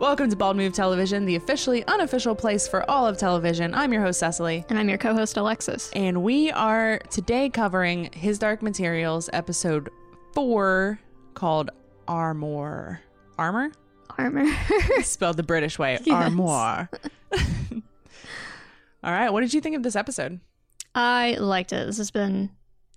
Welcome to Bald Move Television, the officially unofficial place for all of television. I'm your host, Cecily. And I'm your co host, Alexis. And we are today covering His Dark Materials, episode four, called Armor. Armor? Armor. Spelled the British way. Yes. Armor. all right. What did you think of this episode? I liked it. This has been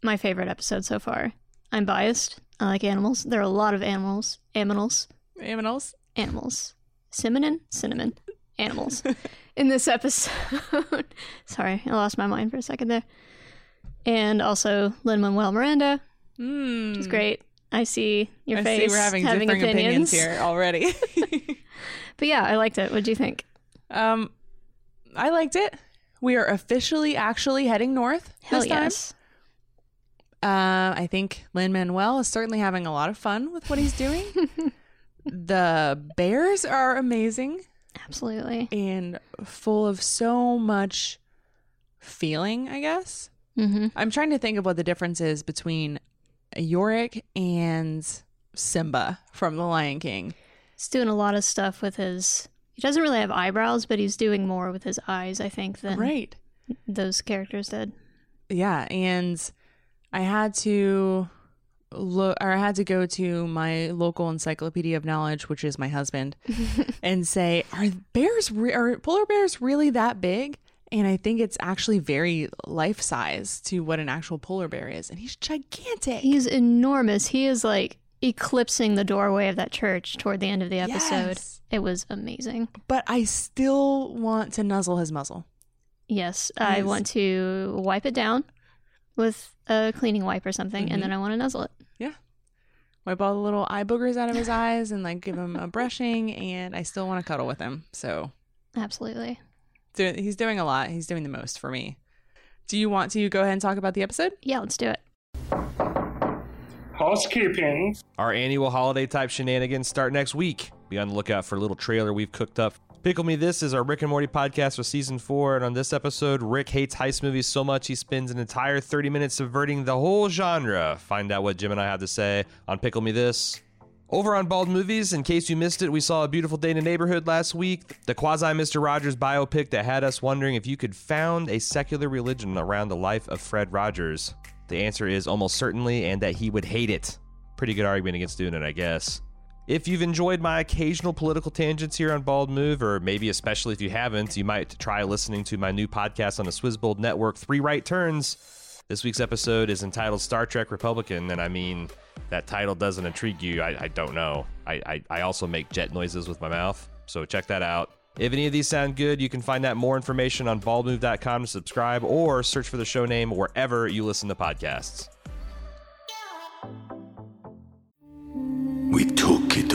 my favorite episode so far. I'm biased. I like animals. There are a lot of animals. Aminals. Aminals? Animals. Cinnamon? Cinnamon. Animals. In this episode. Sorry, I lost my mind for a second there. And also Lin Manuel Miranda. It's great. I see your I face see we're having, differing opinions. here already. But yeah, I liked it. What do you think? um, I liked it. We are officially actually heading north Hell this time. yes. Uh, I think Lin Manuel is certainly having a lot of fun with what he's doing. The bears are amazing Absolutely. and full of so much feeling, I guess. Mm-hmm. I'm trying to think of what the difference is between Iorek and Simba from The Lion King. He's doing a lot of stuff with his. He doesn't really have eyebrows, but he's doing more with his eyes, I think, than Right. those characters did. Yeah, and I had to or I had to go to my local encyclopedia of knowledge, which is my husband, and say, "Are bears re- are polar bears really that big?" And I think it's actually very life size to what an actual polar bear is, and he's gigantic. He's enormous. He is like eclipsing the doorway of that church toward the end of the episode. Yes. It was amazing. but I still want to nuzzle his muzzle. Yes, I want to wipe it down with a cleaning wipe or something, and then Mm-hmm. I want to nuzzle it. Wipe all the little eye boogers out of his eyes and like give him a brushing, and I still want to cuddle with him. So Absolutely. do- he's doing a lot. He's doing the most for me. Do you want to go ahead and talk about the episode? Yeah, let's do it. Housekeeping. Our annual holiday type shenanigans start next week. Be on the lookout for a little trailer we've cooked up. Pickle Me This is our Rick and Morty podcast for season four, and on this episode, Rick hates heist movies so much he spends an entire 30 minutes subverting the whole genre. Find out what Jim and I have to say on Pickle Me This. Over on Bald Movies, in case you missed it, we saw A Beautiful Day in the Neighborhood last week, the quasi Mr. Rogers biopic that had us wondering if you could found a secular religion around the life of Fred Rogers. The answer is almost certainly, and that he would hate it. Pretty good argument against doing it, I guess. If you've enjoyed my occasional political tangents here on Bald Move, or maybe especially if you haven't, you might try listening to my new podcast on the Swizzbold Network, Three Right Turns. This week's episode is entitled Star Trek Republican, and I mean, that title doesn't intrigue you. I, I don't know. I, I, I also make jet noises with my mouth, so check that out. If any of these sound good, you can find out more information on baldmove.com to subscribe or search for the show name wherever you listen to podcasts. we took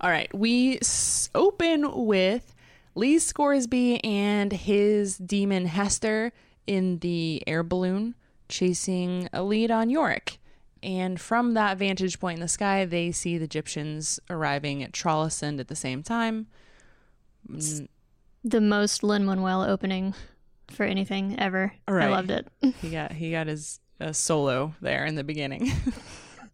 All right, we s- open with Lee Scoresby and his daemon Hester in the air balloon chasing a lead on Iorek. And from that vantage point in the sky, they see the Gyptians arriving at Trollesund at the same time. The most Lin Manuel opening for anything ever. I loved it. he got he got his uh, solo there in the beginning.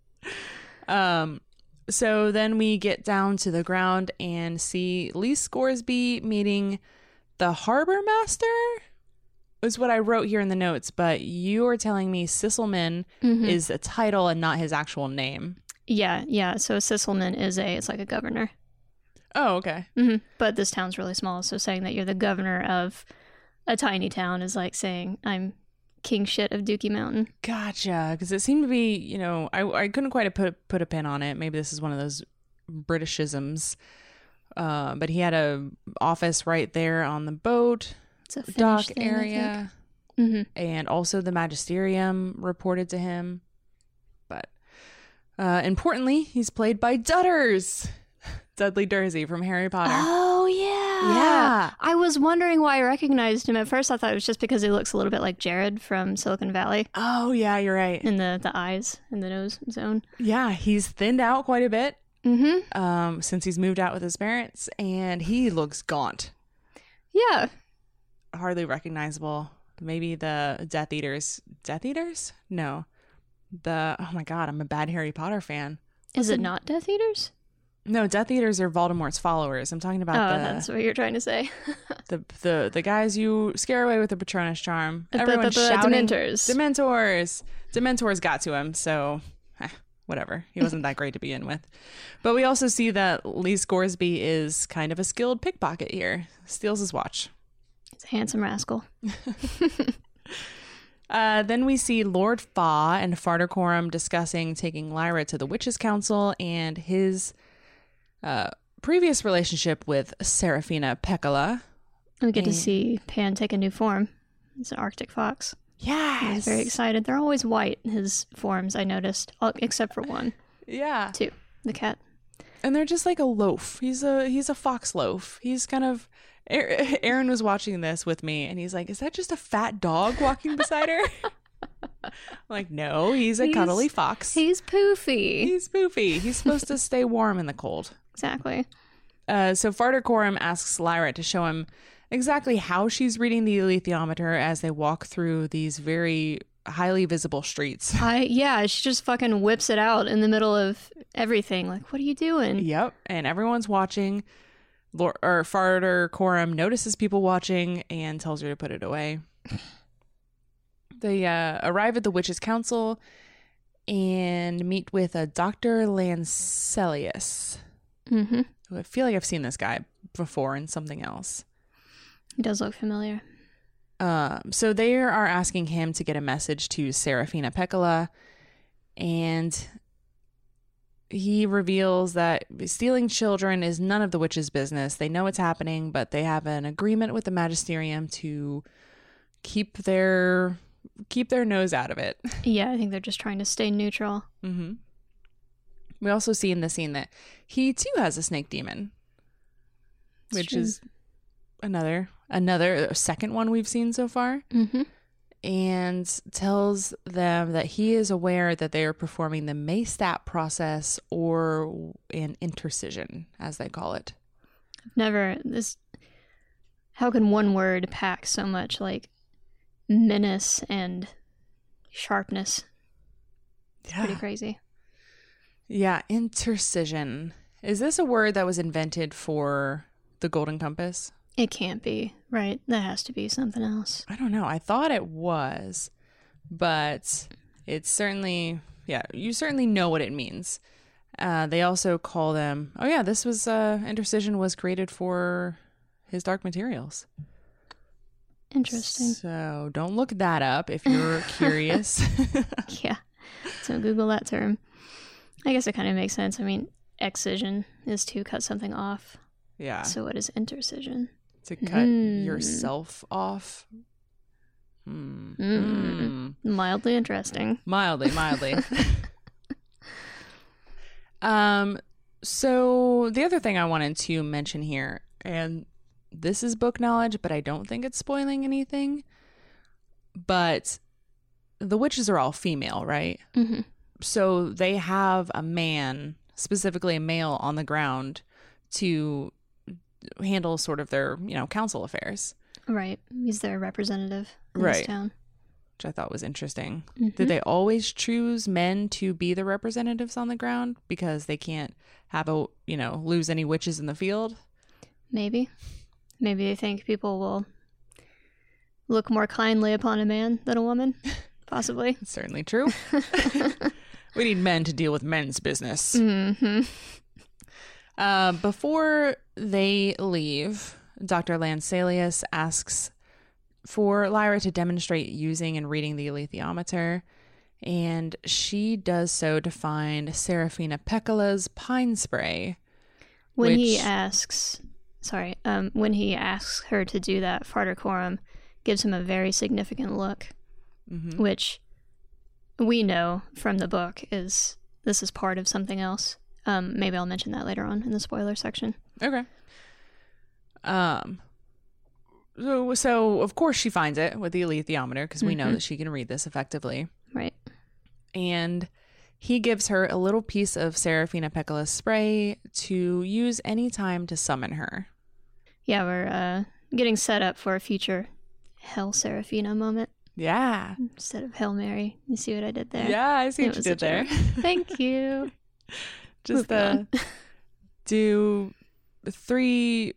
um, so then we get down to the ground and see Lee Scoresby meeting the harbor master. Is what I wrote here in the notes, but you are telling me Sysselman Mhm. is a title and not his actual name. Yeah, yeah. So Sysselman is a, it's like a governor. Oh, okay. hmm But this town's really small, so saying that you're the governor of a tiny town is like saying I'm king shit of Dookie Mountain. Gotcha. Because it seemed to be, you know, I, I couldn't quite put put a pin on it. Maybe this is one of those Britishisms. Uh, but he had a office right there on the boat It's a dock thing, area. Mhm. and also the magisterium reported to him. But uh, importantly, he's played by Dutters, Dudley Dursley from Harry Potter. Oh yeah, Yeah. I was wondering why I recognized him at first. I thought it was just because he looks a little bit like Jared from Silicon Valley Oh yeah, you're right. in the the eyes and the nose zone. Yeah, he's thinned out quite a bit Mm-hmm. um, since he's moved out with his parents, and he looks gaunt. Yeah, hardly recognizable. Maybe the Death Eaters. Death Eaters? No. The oh my god, I'm a bad Harry Potter fan. is it not Death Eaters? No, Death Eaters are Voldemort's followers. I'm talking about oh, the, that's what you're trying to say. the the the guys you scare away with the Patronus charm. The- the- the- the shouting. Dementors. Dementors. Dementors got to him, so eh, whatever. He wasn't that great to begin with. But we also see that Lee Scoresby is kind of a skilled pickpocket here. Steals his watch. He's a handsome rascal. Uh, then we see Lord Faa and Farder Coram discussing taking Lyra to the Witches' Council and his uh, previous relationship with Serafina Pekkala. We get to see Pan take a new form. It's an Arctic fox. Yes. He's very excited. They're always white, his forms, I noticed, all- except for one. Yeah. Two. The cat. And they're just like a loaf. He's a he's a fox loaf. He's kind of Aaron Aaron was watching this with me and he's like, "Is that just a fat dog walking beside her?" I'm like, "No, he's a He's- cuddly fox. He's poofy. He's poofy. He's supposed to stay warm in the cold." Exactly. Uh, so Farder Coram asks Lyra to show him exactly how she's reading the alethiometer as they walk through these very highly visible streets. I yeah, she just fucking whips it out in the middle of everything. Like, what are you doing? Yep, and everyone's watching. Lor- or Farder Coram notices people watching and tells her to put it away. they uh, arrive at the witches' council and meet with a Dr. Lanselius. Mm-hmm. I feel like I've seen this guy before in something else. He does look familiar. Um, so they are asking him to get a message to Serafina Pekkala, and he reveals that stealing children is none of the witch's business. They know it's happening, but they have an agreement with the magisterium to keep their keep their nose out of it. Yeah, I think they're just trying to stay neutral. Mm-hmm. We also see in the scene that he too has a snake daemon, It's which true. is another another second one we've seen so far. Mm-hmm. and tells them that he is aware that they are performing the Maystadt process or an intercision, as they call it. Never this. How can one word pack so much like menace and sharpness? It's pretty crazy. Yeah, intercision. Is this a word that was invented for the Golden Compass? It can't be right. That has to be something else. I don't know. I thought it was, but it's certainly, yeah, you certainly know what it means. Uh, they also call them, oh, yeah, this was, uh, intercision was created for his dark materials. Interesting. So don't look that up if you're curious. yeah. So Google that term. I guess it kind of makes sense. I mean, excision is to cut something off. yeah. So what is intercision? to cut Mm. yourself off. Hmm. Mm. Mildly interesting. Mildly, mildly. um, so the other thing I wanted to mention here, and this is book knowledge, but I don't think it's spoiling anything. But the witches are all female, right? hmm So they have a man, specifically a male, on the ground to handle sort of their, you know, council affairs, Right. He's their representative in Right. this town. which I thought was interesting. Mhm. Did they always choose men to be the representatives on the ground because they can't have a, you know, lose any witches in the field? Maybe. Maybe they think people will look more kindly upon a man than a woman. Possibly. Certainly true. we need men to deal with men's business. hmm Uh, before they leave, Dr. Lanselius asks for Lyra to demonstrate using and reading the alethiometer, and she does so to find Serafina Pekkala's pine spray. When he asks, sorry, um, when he asks her to do that, Farder Coram gives him a very significant look, Mhm. which we know from the book is this is part of something else. Um, maybe I'll mention that later on in the spoiler section. Okay. Um. So, so of course she finds it with the alethiometer because we know Mhm. that she can read this effectively. Right. and he gives her a little piece of Serafina Pekkala's spray to use any time to summon her. Yeah, we're uh, getting set up for a future Hell Serafina moment Yeah. instead of Hail Mary. You see what I did there? Yeah, I see It what you did there. Thank you. Just uh, do three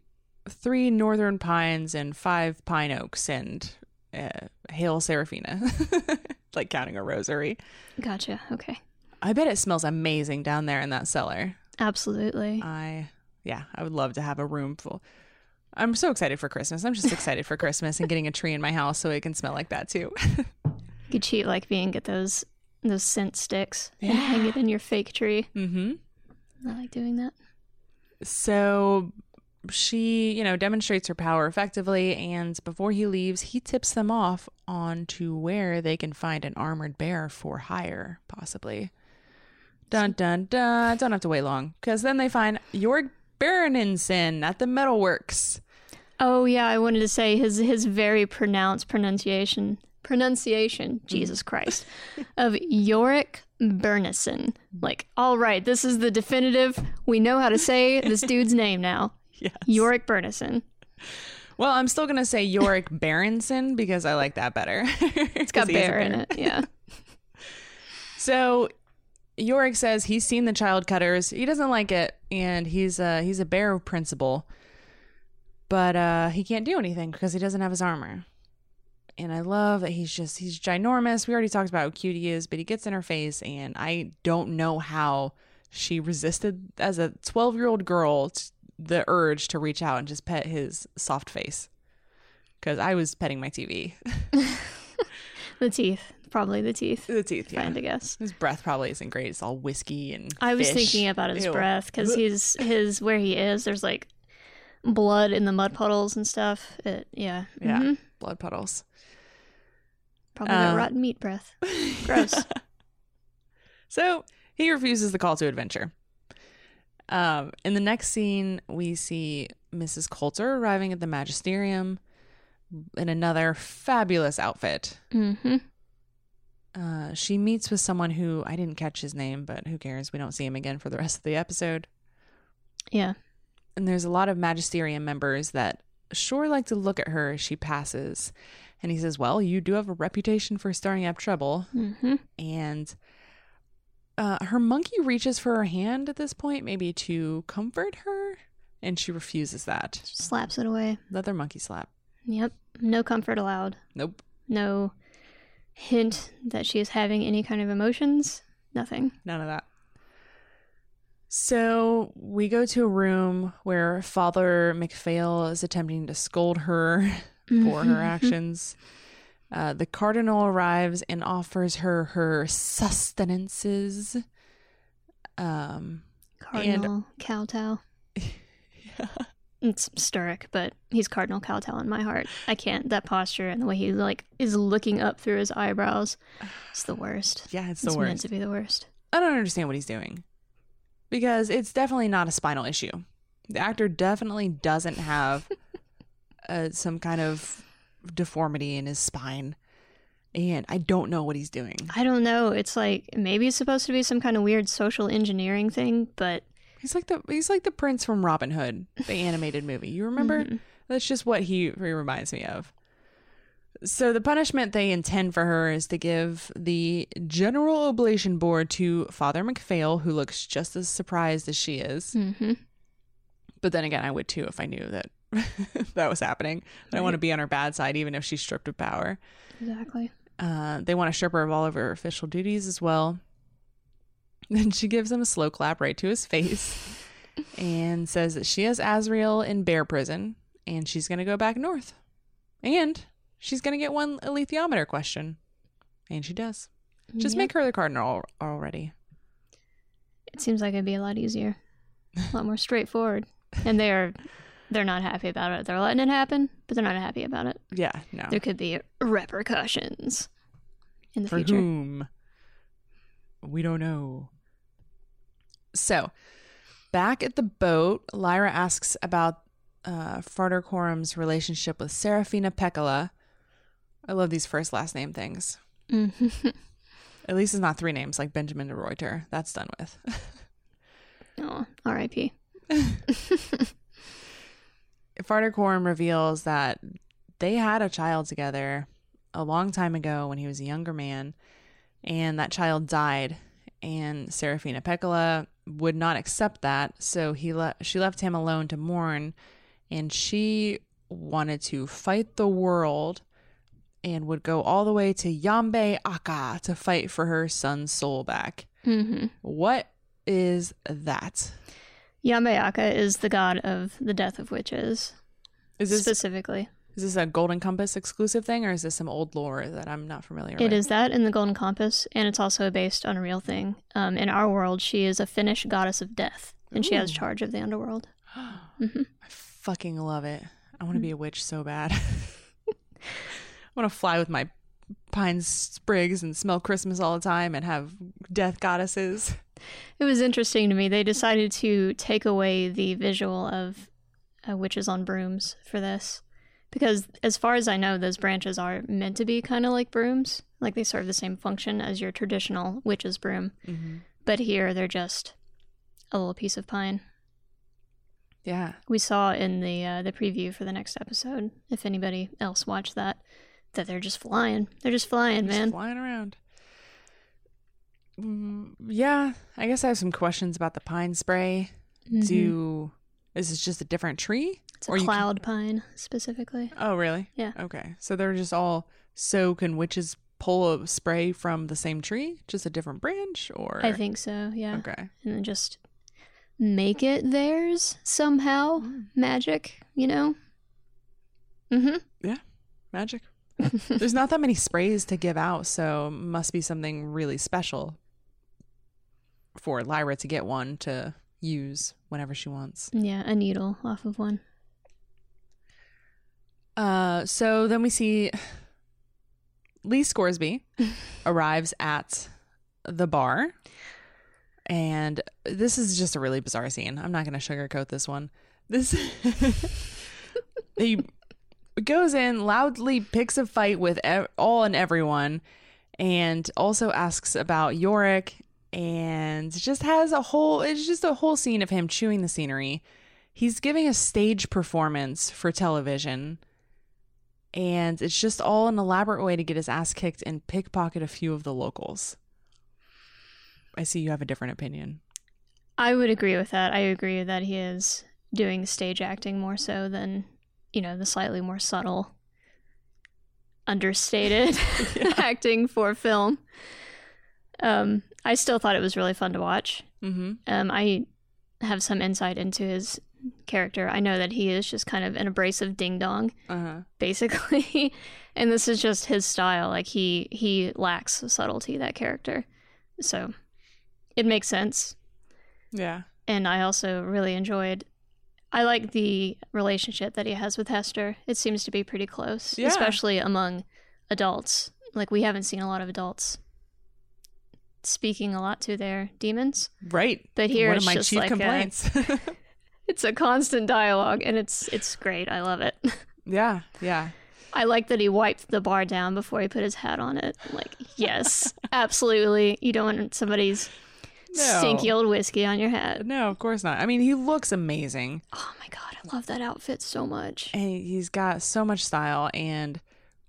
three northern pines and five pine oaks and uh, hail Serafina, like counting a rosary. Gotcha. Okay. I bet it smells amazing down there in that cellar. Absolutely. I yeah, I would love to have a room full. I'm so excited for Christmas. I'm just excited for Christmas and getting a tree in my house so it can smell like that too. You could cheat like me and get those those scent sticks and hang it in your fake tree. mm-hmm. I like doing that. So she, you know, demonstrates her power effectively, and before he leaves, he tips them off on to where they can find an armored bear for hire, possibly. Dun dun dun! Don't have to wait long, because then they find Iorek Byrnison at the metalworks. Oh yeah, I wanted to say his his very pronounced pronunciation pronunciation, Jesus Christ, of Iorek Byrnison. Like, all right, this is the definitive. We know how to say this dude's name now. Yes. Iorek Byrnison. Well, I'm still gonna say Yorick Berenson because I like that better. It's got bear in it. Yeah. So Iorek says he's seen the child cutters. He doesn't like it, and he's uh he's a bear principal. But uh he can't do anything because he doesn't have his armor. And I love that he's just he's ginormous. We already talked about how cute he is, but he gets in her face, and I don't know how she resisted as a 12 year old girl the urge to reach out and just pet his soft face. Because I was petting my TV. The teeth. Probably the teeth. the teeth, I yeah. had to guess. His breath probably isn't great. It's all whiskey and. I was fish. thinking about his Ew. breath because he's his where he is. There's like blood in the mud puddles and stuff. It, yeah, Yeah, Mhm. blood puddles. probably Uh, rotten meat breath. Gross. So he refuses the call to adventure. Um, in the next scene, we see Mrs. Coulter arriving at the magisterium in another fabulous outfit. hmm Uh, she meets with someone who I didn't catch his name, but who cares? We don't see him again for the rest of the episode. Yeah. And there's a lot of magisterium members that sure like to look at her as she passes. And he says, Well, you do have a reputation for stirring up trouble. hmm and uh, her monkey reaches for her hand at this point, maybe to comfort her, and she refuses that. Slaps it away. Leather monkey slap. Yep. No comfort allowed. Nope. No hint that she is having any kind of emotions. Nothing. None of that. So we go to a room where Father MacPhail is attempting to scold her for her actions. Uh, the cardinal arrives and offers her her sustenances. Um, Cardinal Kowtow. It's Sturrock, but he's Cardinal Kowtow in my heart. I can't. That posture and the way he like is looking up through his eyebrows. It's the worst. yeah, it's It's, the meant to be the worst. I don't understand what he's doing because it's definitely not a spinal issue. The actor definitely doesn't have uh, some kind of deformity in his spine, and I don't know what he's doing. I don't know. It's like maybe it's supposed to be some kind of weird social engineering thing, but He's like the he's like the prince from Robin Hood, the animated movie. You remember? That's just what he, he reminds me of. So the punishment they intend for her is to give the general oblation board to Father MacPhail, who looks just as surprised as she is. hmm But then again, I would too if I knew that that was happening. I don't want to be on her bad side, even if she's stripped of power. exactly. Uh, they want to strip her of all of her official duties as well. Then she gives him a slow clap right to his face and says that she has Asriel in bear prison and she's going to go back north. And she's going to get one alethiometer question. And she does. Just Yep. make her the cardinal al- already. It seems like it'd be a lot easier, a lot more straightforward. And they're they're not happy about it. They're letting it happen, but they're not happy about it. Yeah, no. There could be repercussions in the For future. whom? We don't know. So, back at the boat, Lyra asks about uh, Farder Coram's relationship with Serafina Pekkala. I love these first last name things. Mhm. At least it's not three names like Benjamin de Ruyter. That's done with. oh, R.I.P. Farder Coram reveals that they had a child together a long time ago when he was a younger man, and that child died. And Serafina Pekkala would not accept that, so he le- she left him alone to mourn, and she wanted to fight the world and would go all the way to Yambe-Akka to fight for her son's soul back. hmm What is that? Yambe-Akka is the god of the death of witches. Is this specifically? Is this a Golden Compass exclusive thing, or is this some old lore that I'm not familiar with? It is that in the Golden Compass, and it's also based on a real thing. Um, in our world, she is a Finnish goddess of death, and she has charge of the underworld. I fucking love it. I want to be a witch so bad. Want to fly with my pine sprigs and smell Christmas all the time and have death goddesses. It was interesting to me. They decided to take away the visual of uh, witches on brooms for this. Because, as far as I know, those branches are meant to be kind of like brooms. Like they serve the same function as your traditional witch's broom. Mhm. But here, they're just a little piece of pine. Yeah. We saw in the uh, the preview for the next episode, if anybody else watched that, that they're just flying. They're just flying, Just man. flying around. Mm, yeah, I guess I have some questions about the pine spray. Mhm. Do is this just a different tree? It's a Or you can- cloud pine specifically. Oh, really? Yeah. Okay, so they're just all. So can witches pull a spray from the same tree, just a different branch, or I think so. Yeah. Okay. And then just make it theirs somehow. Mm. Magic, you know. Mm-hmm. Yeah, magic. There's not that many sprays to give out, so must be something really special for Lyra to get one to use whenever she wants. Yeah, a needle off of one. Uh, so then we see Lee Scoresby arrives at the bar, and this is just a really bizarre scene. I'm not going to sugarcoat this one. This he goes in loudly, picks a fight with ev- all and everyone, and also asks about Iorek, and just has a whole. It's just a whole scene of him chewing the scenery. He's giving a stage performance for television and it's just all an elaborate way to get his ass kicked and pickpocket a few of the locals. I see you have a different opinion. I would agree with that. I agree that he is doing stage acting more so than, you know, the slightly more subtle, understated acting for film. Um, I still thought it was really fun to watch. Mm-hmm. Um, I have some insight into his character. I know that he is just kind of an abrasive ding dong, Uh-huh. basically, and this is just his style. Like he he lacks subtlety. That character, so it makes sense. Yeah. And I also really enjoyed. I like the relationship that he has with Hester. It seems to be pretty close, Yeah. especially among adults. Like we haven't seen a lot of adults speaking a lot to their daemons. Right. But here One it's of my just chief like A, it's a constant dialogue and it's it's great. I love it. Yeah, yeah. I like that he wiped the bar down before he put his hat on it. Like, yes, absolutely. You don't want somebody's No. stinky old whiskey on your head. No, of course not. I mean, he looks amazing. Oh my god, I love that outfit so much. And he's got so much style, and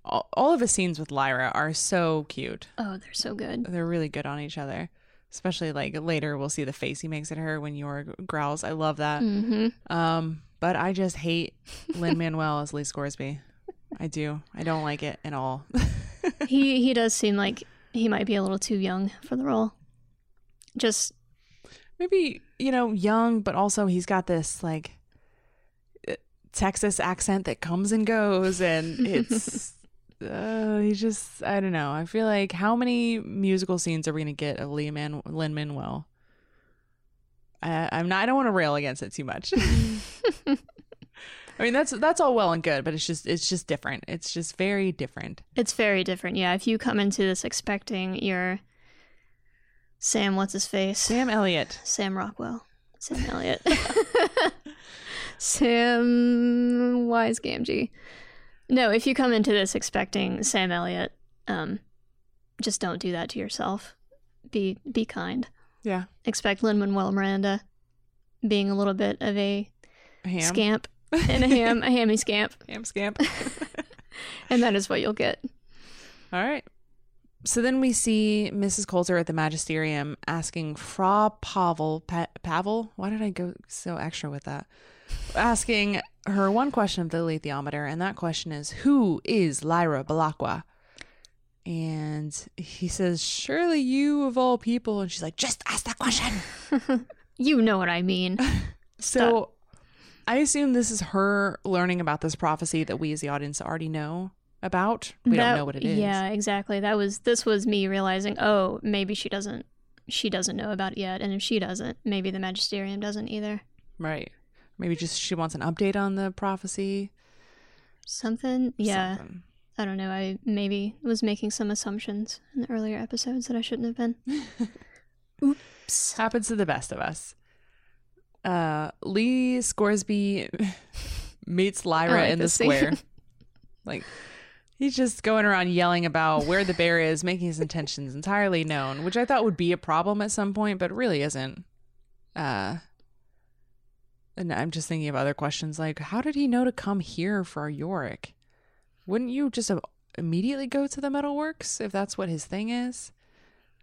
all, all of his scenes with Lyra are so cute. Oh, they're so good. They're really good on each other. Especially like later, we'll see the face he makes at her when Yor growls. I love that. Mm-hmm. Um, but I just hate Lin Manuel as Lee Scoresby. I do. I don't like it at all. he he does seem like he might be a little too young for the role. Just Maybe you know, young, but also he's got this like uh, Texas accent that comes and goes, and it's. Uh, he just, I don't know. I feel like how many musical scenes are we going to get of Lee Man- Lin Manuel? I, I'm not. I don't want to rail against it too much. I mean, that's that's all well and good, but it's just it's just different. It's just very different. it's very different. Yeah, if you come into this expecting your Sam, what's his face? Sam Elliott. Sam Rockwell. Sam Elliott. Samwise Gamgee. No, if you come into this expecting Sam Elliott, um, just don't do that to yourself. Be be kind. Yeah. Expect Lin Manuel Miranda being a little bit of a Ham. scamp and a ham, a hammy scamp, Ham scamp. and that is what you'll get. All right. So then we see Mrs. Coulter at the magisterium asking Fra Pavel, pa- Pavel, why did I go so extra with that? Asking her one question of the alethiometer, and that question is, Who is Lyra Belacqua? And he says, Surely you of all people. And she's like, Just ask that question. You know what I mean. So I assume this is her learning about this prophecy that we as the audience already know about. We That- don't know what it is. Yeah, exactly. That was this was me realizing, oh, maybe she doesn't she doesn't know about it yet, and if she doesn't, maybe the magisterium doesn't either. Right. Maybe just she wants an update on the prophecy. Something, yeah. Something. I don't know. I maybe was making some assumptions in the earlier episodes that I shouldn't have been. Oops. Happens to the best of us. Uh, Lee Scoresby meets Lyra like in the square. like he's just going around yelling about where the bear is, making his intentions entirely known, which I thought would be a problem at some point, but really isn't. Uh, and I'm just thinking of other questions like, how did he know to come here for Iorek? Wouldn't you just immediately go to the metalworks if that's what his thing is?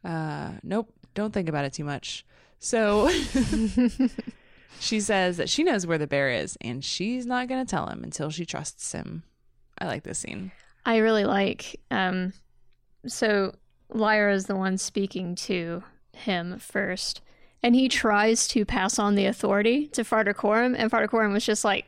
Uh, nope. Don't think about it too much. So she says that she knows where the bear is and she's not going to tell him until she trusts him. I like this scene. I really like um so Lyra is the one speaking to him first. And he tries to pass on the authority to Farder Coram, and Farder Coram was just like,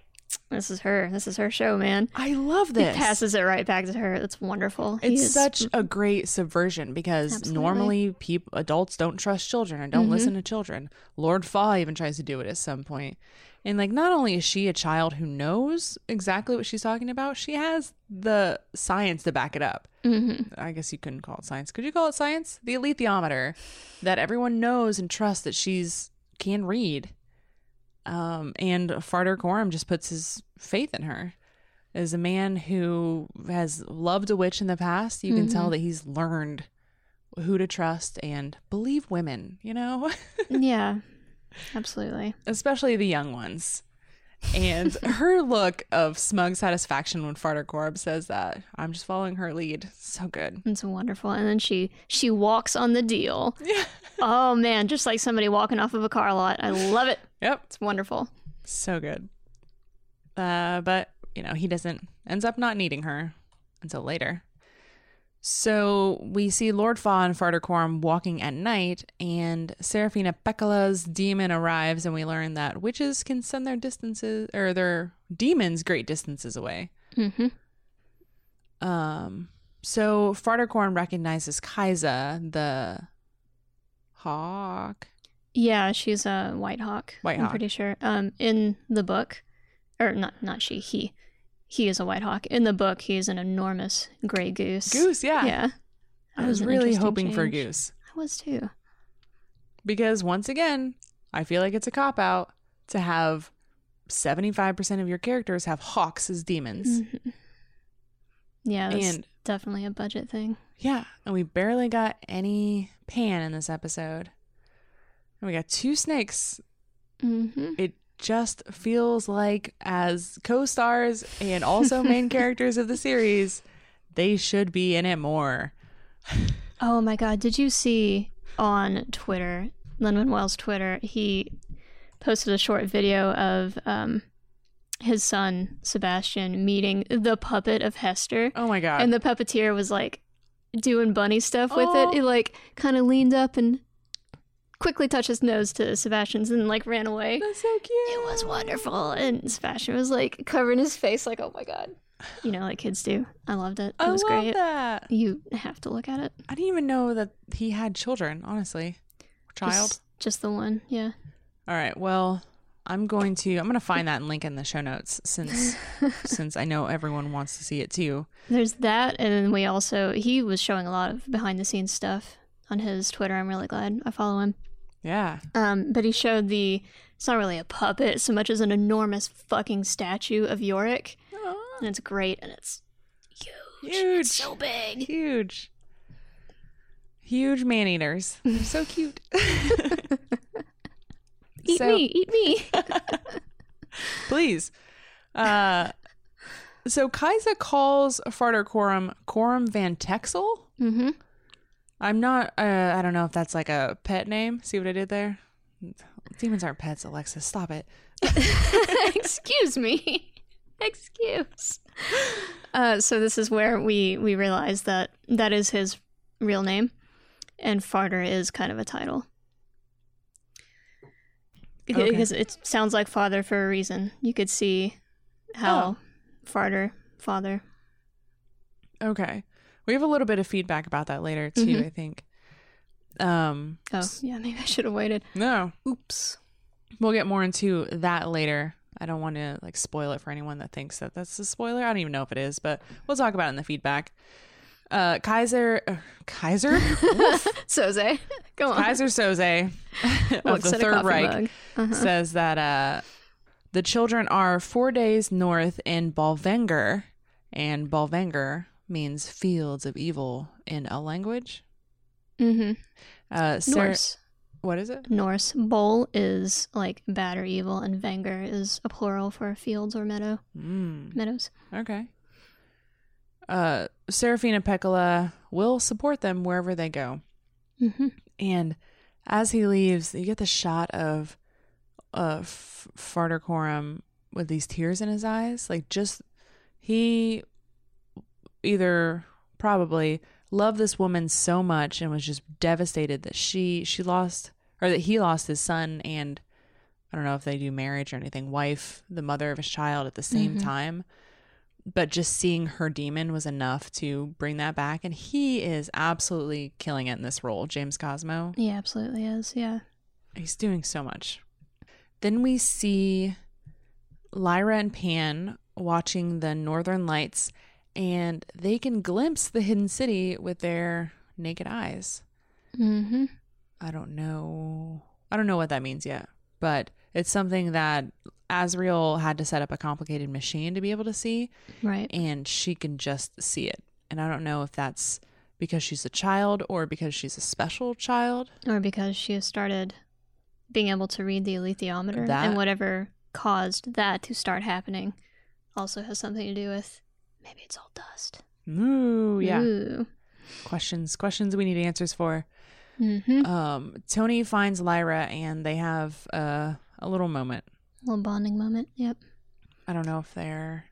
This is her. This is her show, man. I love this. He passes it right back to her. That's wonderful. It's is- such a great subversion because Absolutely. normally people adults don't trust children and don't Mhm. listen to children. Lord Faa even tries to do it at some point. And like not only is she a child who knows exactly what she's talking about, she has the science to back it up. Mhm. I guess you couldn't call it science. Could you call it science? The alethiometer that everyone knows and trusts that she's can read. Um, and Farder Coram just puts his faith in her. As a man who has loved a witch in the past, you can tell Mhm. that he's learned who to trust and believe women, you know, Yeah. Absolutely. especially the young ones. And her look of smug satisfaction when Farder Coram says that, I'm just following her lead. So good. It's wonderful. And then she she walks on the deal. Yeah. Oh man, just like somebody walking off of a car lot. I love it. Yep. It's wonderful. So good. Uh, but, you know, he doesn't, ends up not needing her until later. So we see Lord Faa and Farder walking at night, and Serafina Pekkala's daemon arrives, and we learn that witches can send their distances, or their daemons great distances away. Mm-hmm. Um, so Farder Coram recognizes Kaisa, the hawk. Yeah, she's a white hawk. White I'm hawk. pretty sure. Um, in the book, or not, not she. He, he is a white hawk. In the book, he is an enormous gray goose. Goose, yeah. Yeah. I That was really hoping for a goose. I was too. because once again, I feel like it's a cop out to have 75% of your characters have hawks as daemons. Mhm. Yeah, that's And- definitely a budget thing. Yeah, and we barely got any pan in this episode. And we got two snakes. Mm-hmm. It just feels like as co-stars and also main characters of the series, they should be in it more. Oh my god, did you see on Twitter, Lin Manuel's Twitter, he posted a short video of um his son Sebastian meeting the puppet of Hester. Oh my god. And the puppeteer was like doing bunny stuff with Oh. it. He like kind of leaned up and quickly touched his nose to Sebastian's and like ran away. That's so cute. It was wonderful. And Sebastian was like covering his face like, oh my god. You know, like kids do. I loved it. It I was love great. that. You have to look at it. I didn't even know that he had children, honestly. Child. Just, just the one, yeah. All right. Well, I'm going to I'm going to find that and link in the show notes since since I know everyone wants to see it too. There's that, and then we also he was showing a lot of behind the scenes stuff on his Twitter. I'm really glad I follow him. Yeah. Um, but he showed the it's not really a puppet so much as an enormous fucking statue of Iorek, and it's great, and it's huge, Huge. It's so big. Huge. Huge man eaters. They're so cute. Eat So- me, eat me. Please. Uh so Kaisa calls Farder Coram Coram Van Texel. mm-hmm. I'm not uh I don't know if that's like a pet name. See what I did there? Daemons aren't pets, Alexis. Stop it. Excuse me. Excuse. Uh, so this is where we we realize that that is his real name, and Farder is kind of a title. Okay. Because it sounds like father for a reason. You could see how Farder, father. Okay. We have a little bit of feedback about that later too, Mhm. I think. Um Oh, yeah, maybe I should have waited. no. Oops. We'll get more into that later. I don't want to like spoil it for anyone that thinks that that's a spoiler. I don't even know if it is, but we'll talk about it in the feedback. Uh, Kaiser, uh, Kaiser, Soze, go on. Kaiser Soze of the Third Reich. Uh-huh. says that uh, the children are four days north in Bolvangar, and Bolvangar means fields of evil in a language. Mm-hmm. Uh, Sarah- Norse. What is it? Norse. Bowl is like bad or evil, and Venger is a plural for fields or meadow. Mm. Meadows. Okay. Uh, Serafina Pekkala will support them wherever they go. Mm-hmm. And as he leaves, you get the shot of uh, F- Coram with these tears in his eyes. Like, just he either probably loved this woman so much and was just devastated that she she lost or that he lost his son and I don't know if they do marriage or anything, wife, the mother of his child at the same Mhm. time. But just seeing her daemon was enough to bring that back. And he is absolutely killing it in this role, James Cosmo. He absolutely is. Yeah. He's doing so much. Then we see Lyra and Pan watching the Northern Lights, and they can glimpse the hidden city with their naked eyes. Mm-hmm. I don't know. I don't know what that means yet, but it's something that Asriel had to set up a complicated machine to be able to see, Right. and she can just see it. And I don't know if that's because she's a child or because she's a special child. Or because she has started being able to read the alethiometer, That- and whatever caused that to start happening also has something to do with maybe it's all dust. Ooh, yeah. Ooh. Questions, questions we need answers for. Mm-hmm. Um, Tony finds Lyra and they have uh, a little moment. A little bonding moment. Yep. I don't know if they're.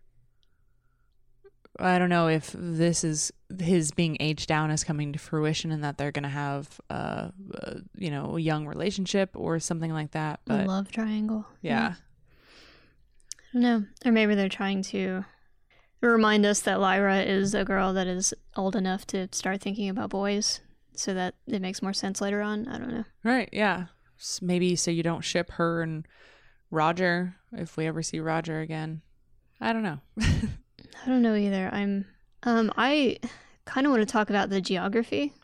I don't know if this is his being aged down is coming to fruition and that they're going to have, uh, uh, you know, a young relationship or something like that. A love triangle. yeah, I don't know. Or maybe they're trying to remind us that Lyra is a girl that is old enough to start thinking about boys so that it makes more sense later on. I don't know. right, yeah. Maybe so you don't ship her and Roger if we ever see Roger again. I don't know. I don't know either. I'm um I kind of want to talk about the geography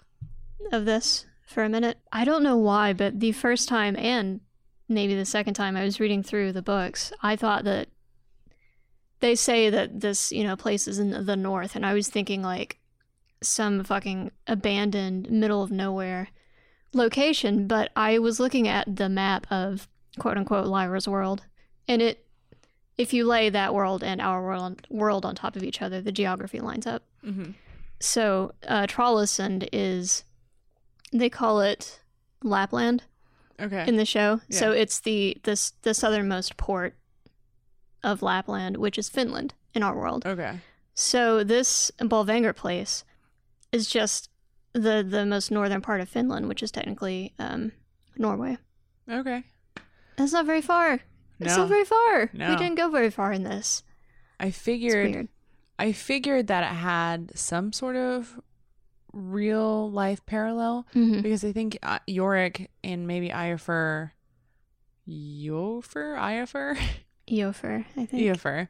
of this for a minute. I don't know why, but the first time and maybe the second time I was reading through the books, I thought that they say that this, you know, place is in the north, and I was thinking like some fucking abandoned middle of nowhere location, but I was looking at the map of quote unquote Lyra's world, and it if you lay that world and our world world on top of each other, the geography lines up. Mm-hmm. So uh, Trollesund is they call it Lapland Okay. in the show. So it's the the s- the southernmost port of Lapland, which is Finland in our world. okay. So this Bolvangar place is just the the most northern part of Finland, which is technically um, Norway. Okay. That's not very far. It's not very far. No. We didn't go very far in this. I figured. I figured that it had some sort of real life parallel Mhm. because I think uh, Iorek and maybe Iofur, Yofer, Iofur, Eofer, I think. Eofer,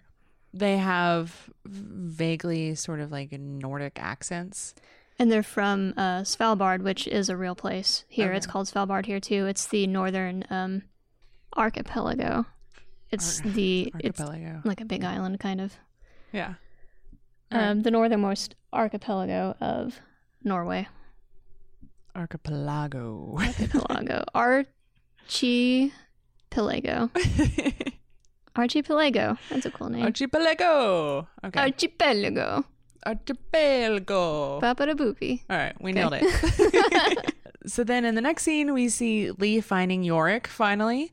they have vaguely sort of like Nordic accents. And they're from uh, Svalbard, which is a real place here. It's called Svalbard here too. It's the northern um, archipelago. It's the Archipelago. it's like a big island kind of. Yeah. Um, the northernmost archipelago of Norway. Archipelago. Archipelago. Archipelago. Archipelago. That's a cool name. Archipelago. Okay. Archipelago. Archipelago. Papa boopy. All right, we Okay. nailed it. so then in the next scene, we see Lee finding Iorek finally.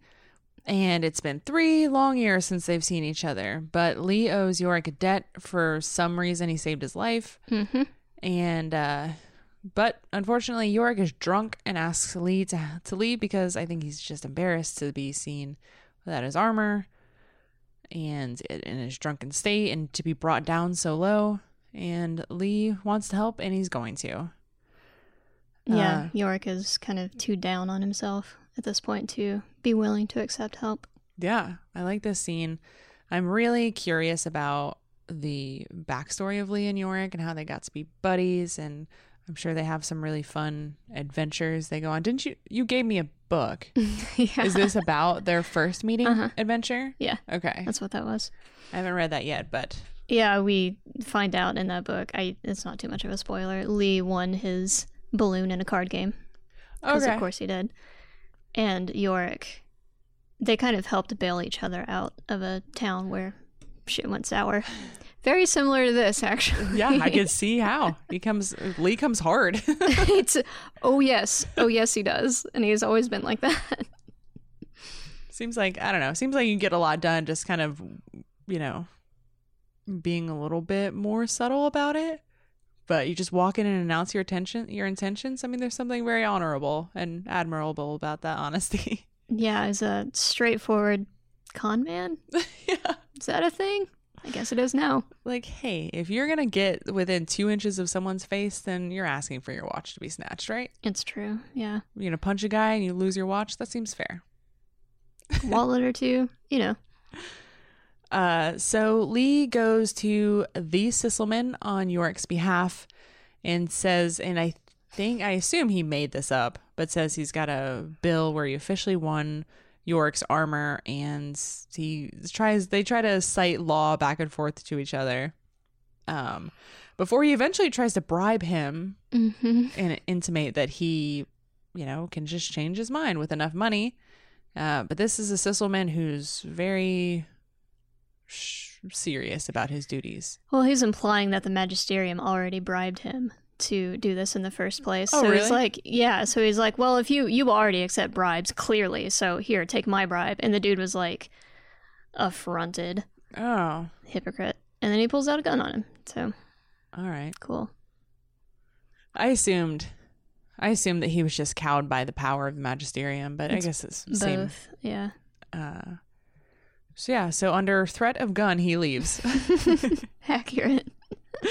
And it's been three long years since they've seen each other. But Lee owes Iorek a debt for some reason. He saved his life. Mm-hmm. And, uh, but unfortunately, Iorek is drunk and asks Lee to, to leave because I think he's just embarrassed to be seen without his armor and in his drunken state and to be brought down so low. And Lee wants to help and he's going to. Yeah, Uh, Iorek is kind of too down on himself at this point to be willing to accept help. Yeah, I like this scene. I'm really curious about the backstory of Lee and Iorek and how they got to be buddies and I'm sure they have some really fun adventures they go on. Didn't you you gave me a book. yeah. Is this about their first meeting Uh-huh. adventure? Yeah, Okay. that's what that was. I haven't read that yet, but Yeah, we find out in that book. I it's not too much of a spoiler. Lee won his balloon in a card game because okay. of course he did. And Iorek, they kind of helped bail each other out of a town where shit went sour. Very similar to this, actually. Yeah, I could see how. He comes Lee comes hard. it's oh yes, oh yes, he does, and he's always been like that. Seems like I don't know. Seems like you get a lot done just kind of, you know, being a little bit more subtle about it. But you just walk in and announce your intention, your intentions. I mean, there's something very honorable and admirable about that honesty. yeah, he's a straightforward con man. yeah. Is that a thing? I guess it is now. Like, hey, if you're gonna get within two inches of someone's face, then you're asking for your watch to be snatched, right? It's true. Yeah, You're gonna punch a guy and you lose your watch. That seems fair. wallet or two. You know. Uh, so Lee goes to the Sysselman on Iorek's behalf and says, and I think, I assume he made this up, but says he's got a bill where he officially won Iorek's armor and he tries, they try to cite law back and forth to each other. Um, before he eventually tries to bribe him Mm-hmm. and intimate that he, you know, can just change his mind with enough money. Uh, but this is a Sysselman who's very sh- serious about his duties. Well, he's implying that the magisterium already bribed him to do this in the first place. Oh, so he's like, yeah. So he's like, well, if you you already accept bribes, clearly, so here, take my bribe. And the dude was like, affronted, Oh, hypocrite. And then he pulls out a gun on him. So all right. cool. I assumed, I assumed that he was just cowed by the power of the magisterium, but It's I guess it's the same. Both, yeah. Uh, so yeah, so under threat of gun, he leaves. Accurate.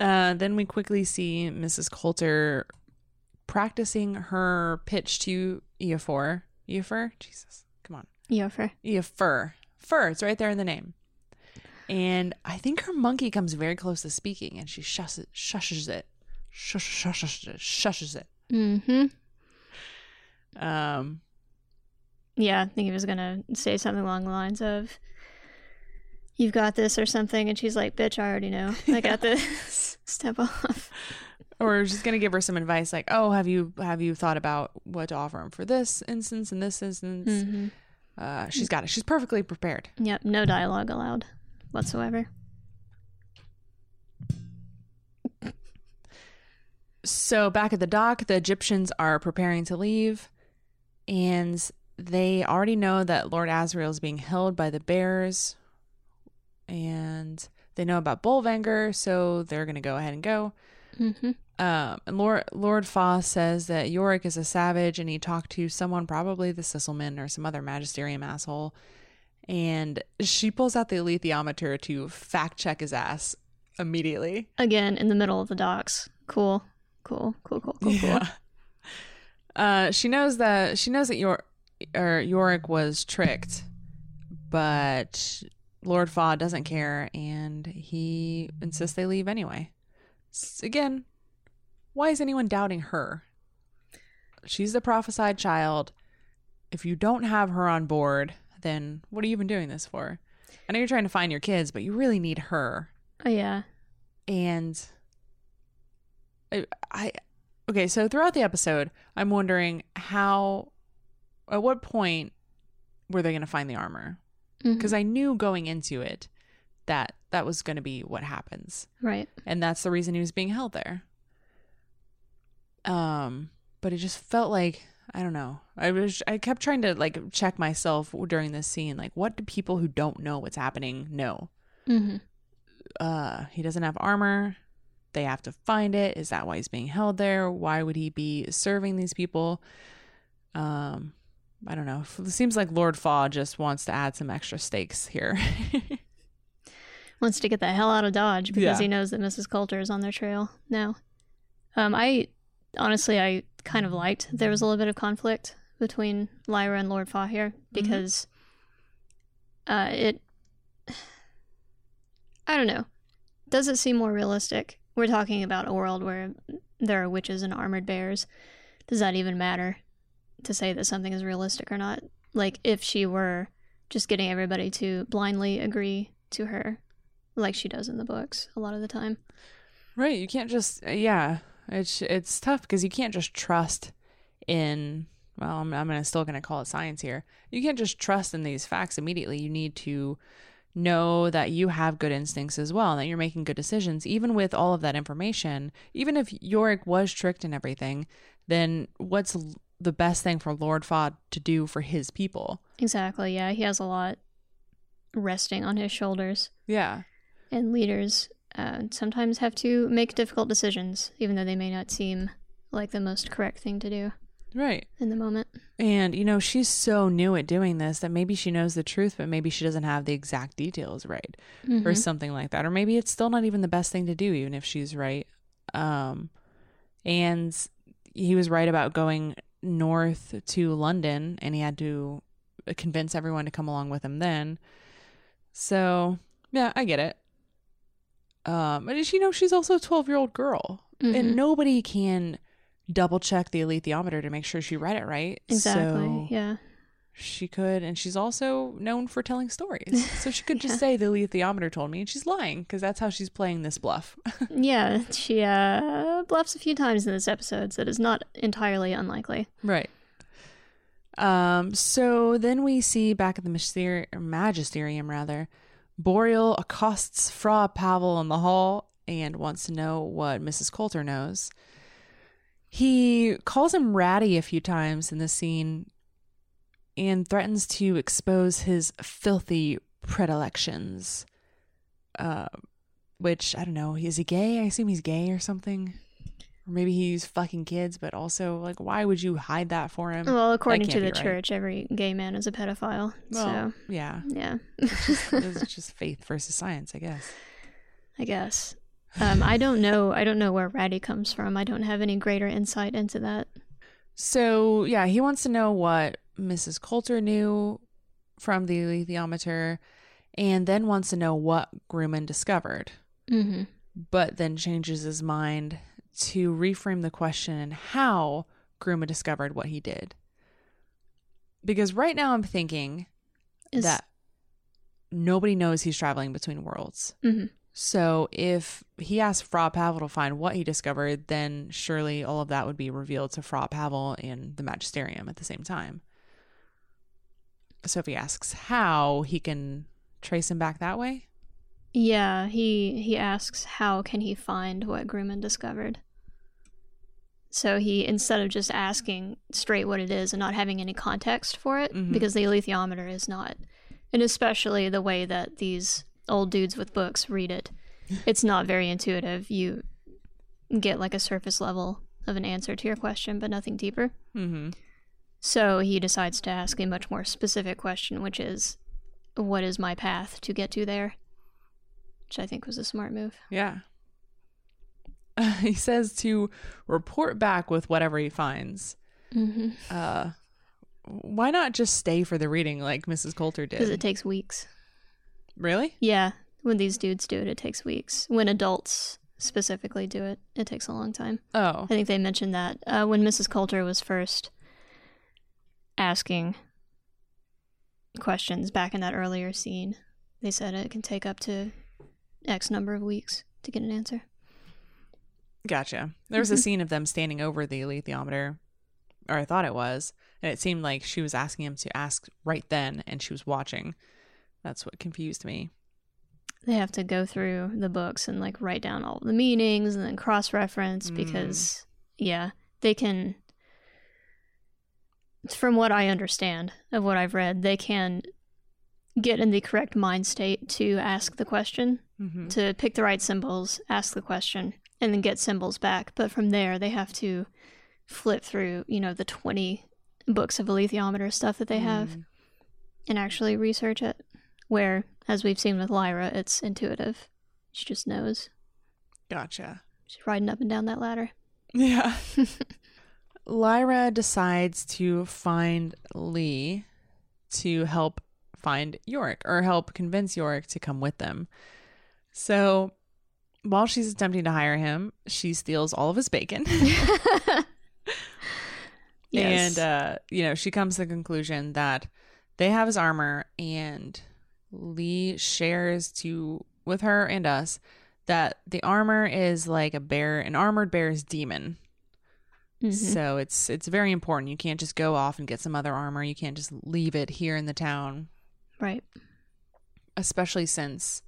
Uh, then we quickly see Mrs. Coulter practicing her pitch to Eofor. Eofor? Jesus, come on. Yofer. Eofor. Fur, it's right there in the name. And I think her monkey comes very close to speaking and she shushes, shushes it. Shush, shushes it. Shushes it. Mm-hmm. Um, Yeah, I think he was gonna say something along the lines of, "You've got this" or something, and she's like, "Bitch, I already know. I got this. Step off." Or just gonna give her some advice, like, "Oh, have you have you thought about what to offer him for this instance and this instance?" Mhm. Uh, she's got it. She's perfectly prepared. Yep, no dialogue allowed whatsoever. So back at the dock, the Gyptians are preparing to leave, and they already know that Lord Asriel is being held by the bears, and they know about Bolvangar, so they're going to go ahead and go. Mm-hmm. Um, and Lord Lord Foss says that Iorek is a savage, and he talked to someone, probably the Sysselman or some other magisterium asshole, and she pulls out the alethiometer to fact check his ass immediately. Again, in the middle of the docks. Cool, cool, cool, cool, cool, cool. Yeah. Uh, she knows that she knows that Yor- or Iorek was tricked, but Lord Faa doesn't care, and he insists they leave anyway. S- Again, why is anyone doubting her? She's the prophesied child. If you don't have her on board, then what are you even doing this for? I know you're trying to find your kids, but you really need her Oh yeah. and I, I okay so throughout the episode i'm wondering how at what point were they going to find the armor Because i knew going into it that that was going to be what happens. Right. and that's the reason he was being held there. Um but it just felt like i don't know. I was i kept trying to like check myself during this scene like what do people who don't know what's happening know? Mm-hmm. uh he doesn't have armor. They have to find it. Is that why he's being held there? Why would he be serving these people? Um i don't know it seems like lord Faa just wants to add some extra stakes here Wants to get the hell out of Dodge because Yeah. he knows that Mrs. Coulter is on their trail now. Um, I honestly, I kind of liked there was a little bit of conflict between Lyra and Lord Faa here because uh, it. I don't know. Does it seem more realistic? We're talking about a world where there are witches and armored bears. Does that even matter to say that something is realistic or not? Like, if she were just getting everybody to blindly agree to her, like she does in the books a lot of the time. right you can't just uh, yeah it's it's tough because you can't just trust in well i'm, I'm gonna still gonna call it science here you can't just trust in these facts immediately you need to know that you have good instincts as well and that you're making good decisions even with all of that information even if Iorek was tricked and everything then what's the best thing for lord Faa to do for his people Exactly. Yeah, he has a lot resting on his shoulders, yeah and leaders uh, sometimes have to make difficult decisions, even though they may not seem like the most correct thing to do right in the moment. And, you know, she's so new at doing this that maybe she knows the truth, but maybe she doesn't have the exact details right or Mhm. something like that. Or maybe it's still not even the best thing to do, even if she's right. Um, and he was right about going north to London and he had to convince everyone to come along with him then. So, yeah, I get it. Um, but you know, she's also a 12 year old girl Mhm. and nobody can double check the alethiometer to make sure she read it right. Exactly. So yeah. She could, and she's also known for telling stories. So she could just say the alethiometer told me, and she's lying because that's how she's playing this bluff. Yeah. She uh, bluffs a few times in this episode, so it is not entirely unlikely. right. Um. So then we see back at the Myster- magisterium, rather, Boreal accosts Fra Pavel in the hall and wants to know what Mrs. Coulter knows. He calls him ratty a few times in the scene and threatens to expose his filthy predilections. Uh, which I don't know. Is he gay? I assume he's gay or something. Or maybe he's fucking kids, but also like, why would you hide that for him? Well, according to the right. church, every gay man is a pedophile. Well, so yeah, yeah, it's just, it's just faith versus science, I guess. I guess. Um, I don't know. I don't know where Ratty comes from. I don't have any greater insight into that. So yeah, he wants to know what Mrs. Coulter knew from the alethiometer, and then wants to know what Grumman discovered. Mm-hmm. But then changes his mind to reframe the question and how Grumman discovered what he did. because right now I'm thinking Is- that nobody knows he's traveling between worlds. Mhm. So if he asked Fra Pavel to find what he discovered, then surely all of that would be revealed to Fra Pavel and the Magisterium at the same time. So if he asks how, he can trace him back that way. Yeah, he he asks how can he find what Grumman discovered. So he instead of just asking straight what it is and not having any context for it, Mhm. because the alethiometer is not, and especially the way that these old dudes with books read it, it's not very intuitive. You get like a surface level of an answer to your question, but nothing deeper. Mm-hmm. So he decides to ask a much more specific question, which is, "What is my path to get to there?" Which I think was a smart move. Yeah. he says to report back with whatever he finds. Mm-hmm. Uh, why not just stay for the reading like Mrs. Coulter did? Because it takes weeks. really? Yeah, when these dudes do it, it takes weeks. When adults specifically do it, it takes a long time. Oh. I think they mentioned that uh, when Mrs. Coulter was first asking questions back in that earlier scene. They said it can take up to X number of weeks to get an answer. Gotcha. There was a Mhm. scene of them standing over the alethiometer, or I thought it was, and it seemed like she was asking him to ask right then, and she was watching. That's what confused me. They have to go through the books and like write down all the meanings and then cross reference Mm. because, yeah, they can. From what I understand of what I've read, they can get in the correct mind state to ask the question, Mhm. to pick the right symbols, ask the question, and then get symbols back. But from there, they have to flip through, you know, the 20 books of alethiometer stuff that they have Mm. and actually research it. Where, as we've seen with Lyra, it's intuitive. She just knows. Gotcha. She's riding up and down that ladder. Yeah. Lyra decides to find Lee to help find Iorek or help convince Iorek to come with them. So while she's attempting to hire him, she steals all of his bacon. Yes. And uh, you know, she comes to the conclusion that they have his armor and Lee shares to with her and us that the armor is like a bear, an armored bear's daemon. Mhm. So it's it's very important. You can't just go off and get some other armor. You can't just leave it here in the town, Right. especially since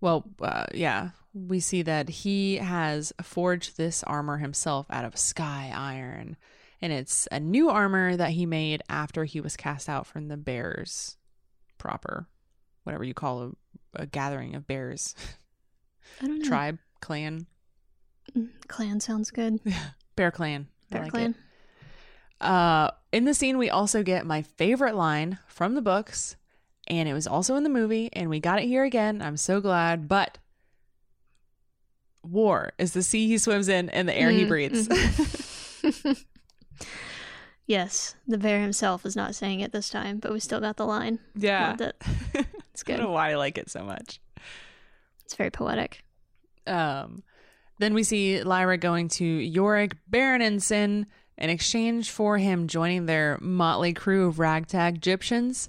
well, uh, yeah, we see that he has forged this armor himself out of sky iron, and it's a new armor that he made after he was cast out from the bears proper, whatever you call a, a gathering of bears, I don't know. tribe, clan, Mm, Clan sounds good. bear clan. Bear like it. clan. Uh, in the scene, we also get my favorite line from the books, and it was also in the movie, and we got it here again. I'm so glad. But war is the sea he swims in and the air he Mm, breathes. Yes, the bear himself is not saying it this time, but we still got the line. yeah, Loved it. It's good. I don't know why I like it so much. It's very poetic. Um, then we see Lyra going to Iorek Byrnison in exchange for him joining their motley crew of ragtag Gyptians.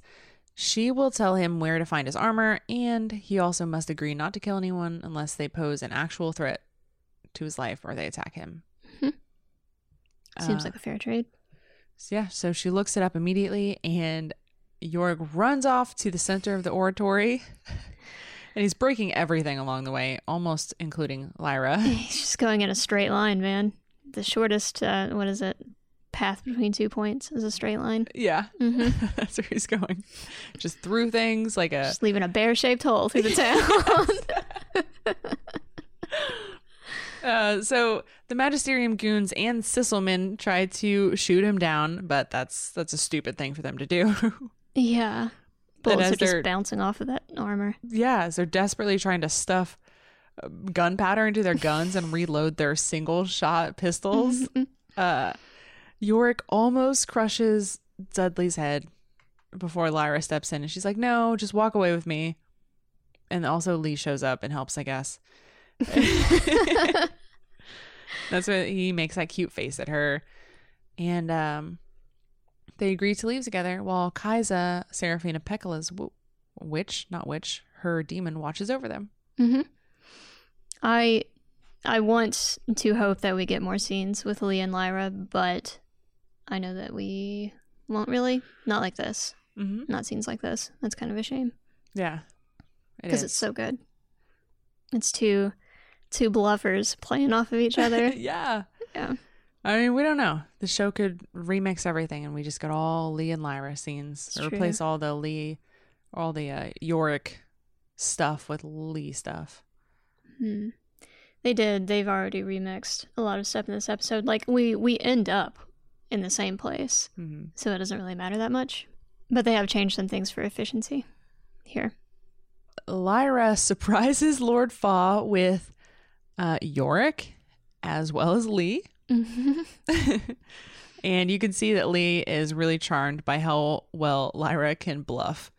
She will tell him where to find his armor, and he also must agree not to kill anyone unless they pose an actual threat to his life or they attack him. Seems Uh, like a fair trade. so yeah, so she looks it up immediately, and Iorek runs off to the center of the oratory. And he's breaking everything along the way, almost including Lyra. He's just going in a straight line, man. The shortest, uh, what is it? Path between two points is a straight line. Yeah. hmm That's where he's going. Just through things like a Just leaving a bear shaped hole through the town. uh so the magisterium goons and Sysselman try to shoot him down, but that's that's a stupid thing for them to do. yeah. Bullets are just they're- bouncing off of that armor. yeah, as they're desperately trying to stuff uh, gunpowder into their guns and reload their single shot pistols. uh Iorek almost crushes Dudley's head before Lyra steps in and she's like, "No, just walk away with me." And also Lee shows up and helps, I guess. That's what he makes that cute face at her. And um they agree to leave together while Kaisa, Serafina Pekkala's w- witch, not witch, her daemon watches over them. Mm-hmm. I I want to hope that we get more scenes with Lee and Lyra, but I know that we won't really. Not like this. Mm-hmm. Not scenes like this. That's kind of a shame Yeah. Because is. it's so good. It's two two bluffers playing off of each other. yeah. yeah. I mean, we don't know. The show could remix everything, and we just got all Lee and Lyra scenes. It's Or true. replace all the Lee, all the uh, Iorek stuff with Lee stuff. Hmm. They did. They've already remixed a lot of stuff in this episode. Like we we end up in the same place, Mhm. so it doesn't really matter that much. But they have changed some things for efficiency here. Lyra surprises Lord Faa with uh, Iorek as well as Lee. and you can see that Lee is really charmed by how well Lyra can bluff.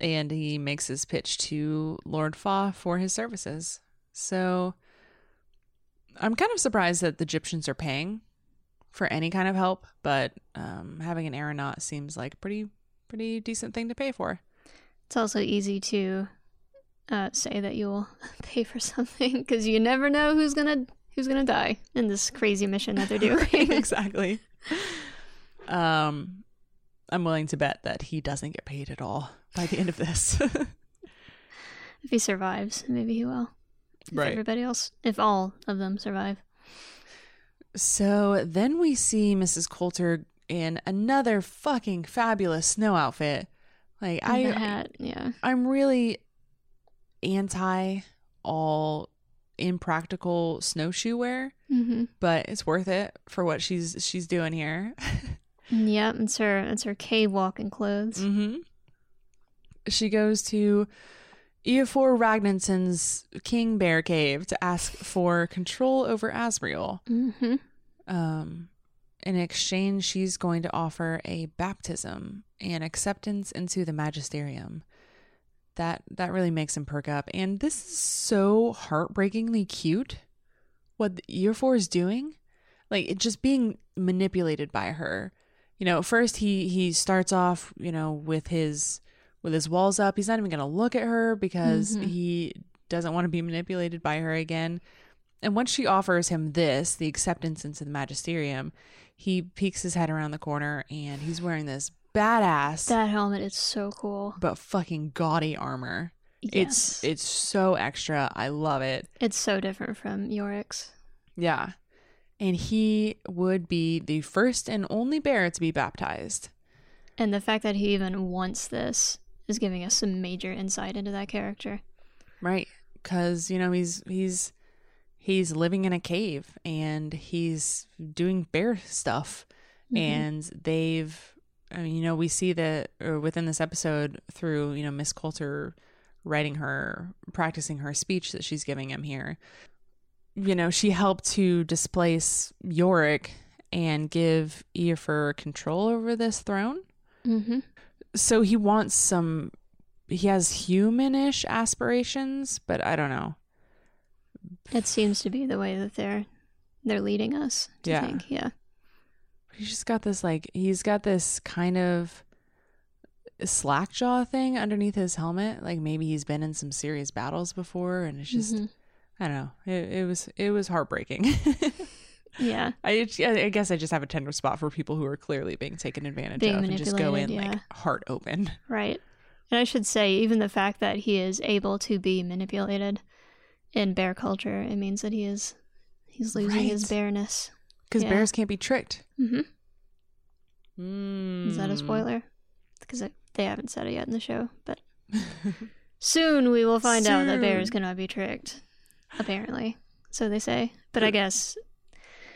And he makes his pitch to Lord Faa for his services. So I'm kind of surprised that the Gyptians are paying for any kind of help, but um, having an aeronaut seems like a pretty pretty decent thing to pay for. It's also easy to uh, say that you'll pay for something because you never know who's gonna who's gonna die in this crazy mission that they're doing. exactly. Um, I'm willing to bet that he doesn't get paid at all by the end of this. if he survives, maybe he will. If Right. Everybody else, if all of them survive. so then we see Mrs. Coulter in another fucking fabulous snow outfit. Like And I, hat, yeah. I'm really anti all impractical snowshoe wear, Mm-hmm. but it's worth it for what she's she's doing here. Yep, it's her. It's her cave walking clothes. Mm-hmm. She goes to Eofor Ragnarson's King Bear Cave to ask for control over Asriel. Mm-hmm. Um, in exchange, she's going to offer a baptism and acceptance into the magisterium. That that really makes him perk up. And this is so heartbreakingly cute. What year four is doing, like it just being manipulated by her. You know, first he he starts off, you know, with his with his walls up. He's not even going to look at her because Mhm. he doesn't want to be manipulated by her again. And once she offers him this, the acceptance into the magisterium, he peeks his head around the corner and he's wearing this badass That helmet is so cool. but fucking gaudy armor. Yes. It's it's so extra. I love it. It's so different from Iorek's. Yeah. And he would be the first and only bear to be baptized. And the fact that he even wants this is giving us some major insight into that character. Right. Cuz you know he's he's he's living in a cave and he's doing bear stuff Mhm. and they've I mean, you know we see that or within this episode through you know Miss Coulter writing her practicing her speech that she's giving him here you know she helped to displace Iorek and give Eofor control over this throne Mm-hmm. so he wants some he has humanish aspirations but I don't know It seems to be the way that they're they're leading us to Yeah. think. Yeah. He's just got this like he's got this kind of slack jaw thing underneath his helmet like maybe he's been in some serious battles before and it's just Mhm. i don't know it, it was it was heartbreaking Yeah. I, I guess i just have a tender spot for people who are clearly being taken advantage Being of and just go in manipulated, like heart open Right. And I should say, even the fact that he is able to be manipulated in bear culture, it means that he is he's losing his Right. bareness. Because Yeah. bears can't be tricked Mm-hmm. mm. Is that a spoiler? Because they haven't said it yet in the show, but soon we will find out that bears cannot be tricked. Apparently, so they say. But I guess,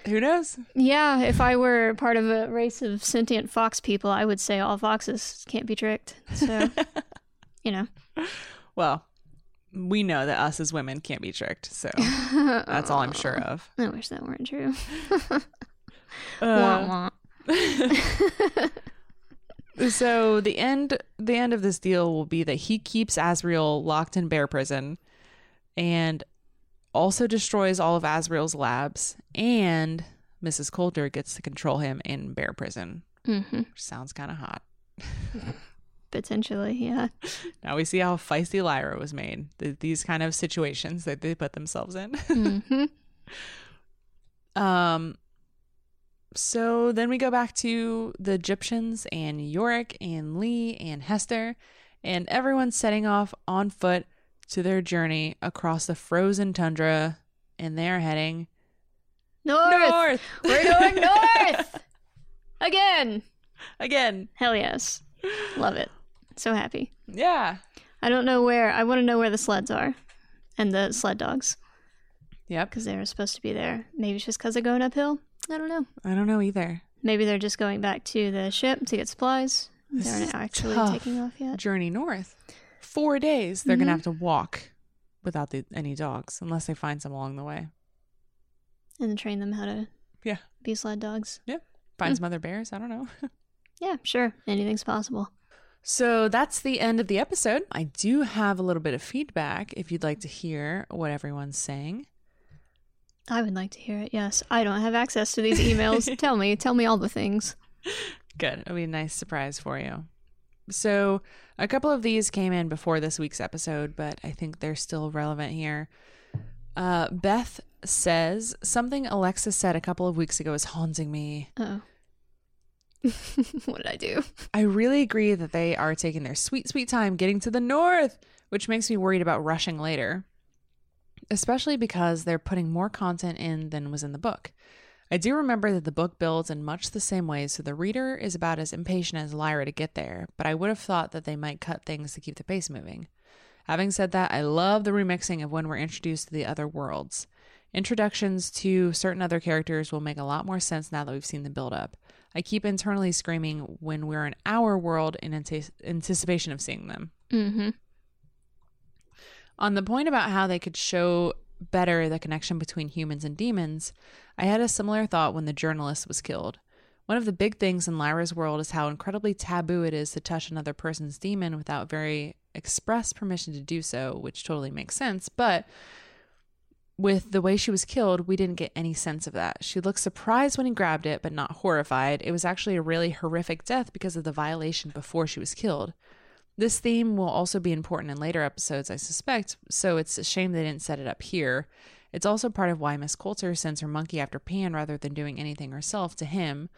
who knows yeah, if I were part of a race of sentient fox people, I would say all foxes can't be tricked. So, you know, well we know that us as women can't be tricked so that's all i'm sure of I wish that weren't true. Uh, wah, wah. so the end the end of this deal will be that he keeps Asriel locked in bear prison and also destroys all of Asriel's labs and Mrs. Coulter gets to control him in bear prison Mm-hmm. which sounds kind of hot. Potentially, yeah. Now we see how feisty Lyra was made. Th- these kind of situations that they put themselves in. hmm Um so then we go back to the Gyptians and Iorek and Lee and Hester and everyone's setting off on foot to their journey across the frozen tundra and they're heading North. north We're going north again. again. Hell yes, love it. So happy. Yeah. I don't know where. I want to know where the sleds are, and the sled dogs, Yep. because they were supposed to be there. Maybe it's just because they're going uphill. I don't know. I don't know either. Maybe they're just going back to the ship to get supplies. This they're not actually taking off yet. Journey north. 4 days they're going to have to walk without the, any dogs unless they find some along the way. And train them how to Yeah. be sled dogs. Yep. Find Mm. some other bears, I don't know. Yeah, sure. Anything's possible. So that's the end of the episode. I do have a little bit of feedback if you'd like to hear what everyone's saying. I would like to hear it. Yes, I don't have access to these emails. tell me, tell me all the things. Good. It'll be a nice surprise for you. So, a couple of these came in before this week's episode, but I think they're still relevant here. Uh, Beth says something Alexa said a couple of weeks ago is haunting me. Oh, what did I do? I really agree that they are taking their sweet, sweet time getting to the north, which makes me worried about rushing later, especially because they're putting more content in than was in the book. I do remember that the book builds in much the same way, so the reader is about as impatient as Lyra to get there, but I would have thought that they might cut things to keep the pace moving. Having said that, I love the remixing of when we're introduced to the other worlds. Introductions to certain other characters will make a lot more sense now that we've seen the build up. I keep internally screaming when we're in our world in ante- anticipation of seeing them. Mm-hmm. On the point about how they could show better the connection between humans and daemons, I had a similar thought when the journalist was killed. One of the big things in Lyra's world is how incredibly taboo it is to touch another person's daemon without very express permission to do so, which totally makes sense. But with the way she was killed, we didn't get any sense of that. She looked surprised when he grabbed it, but not horrified. It was actually a really horrific death because of the violation before she was killed. This theme will also be important in later episodes, I suspect, so it's a shame they didn't set it up here. It's also part of why Miss Coulter sends her monkey after Pan rather than doing anything herself to him.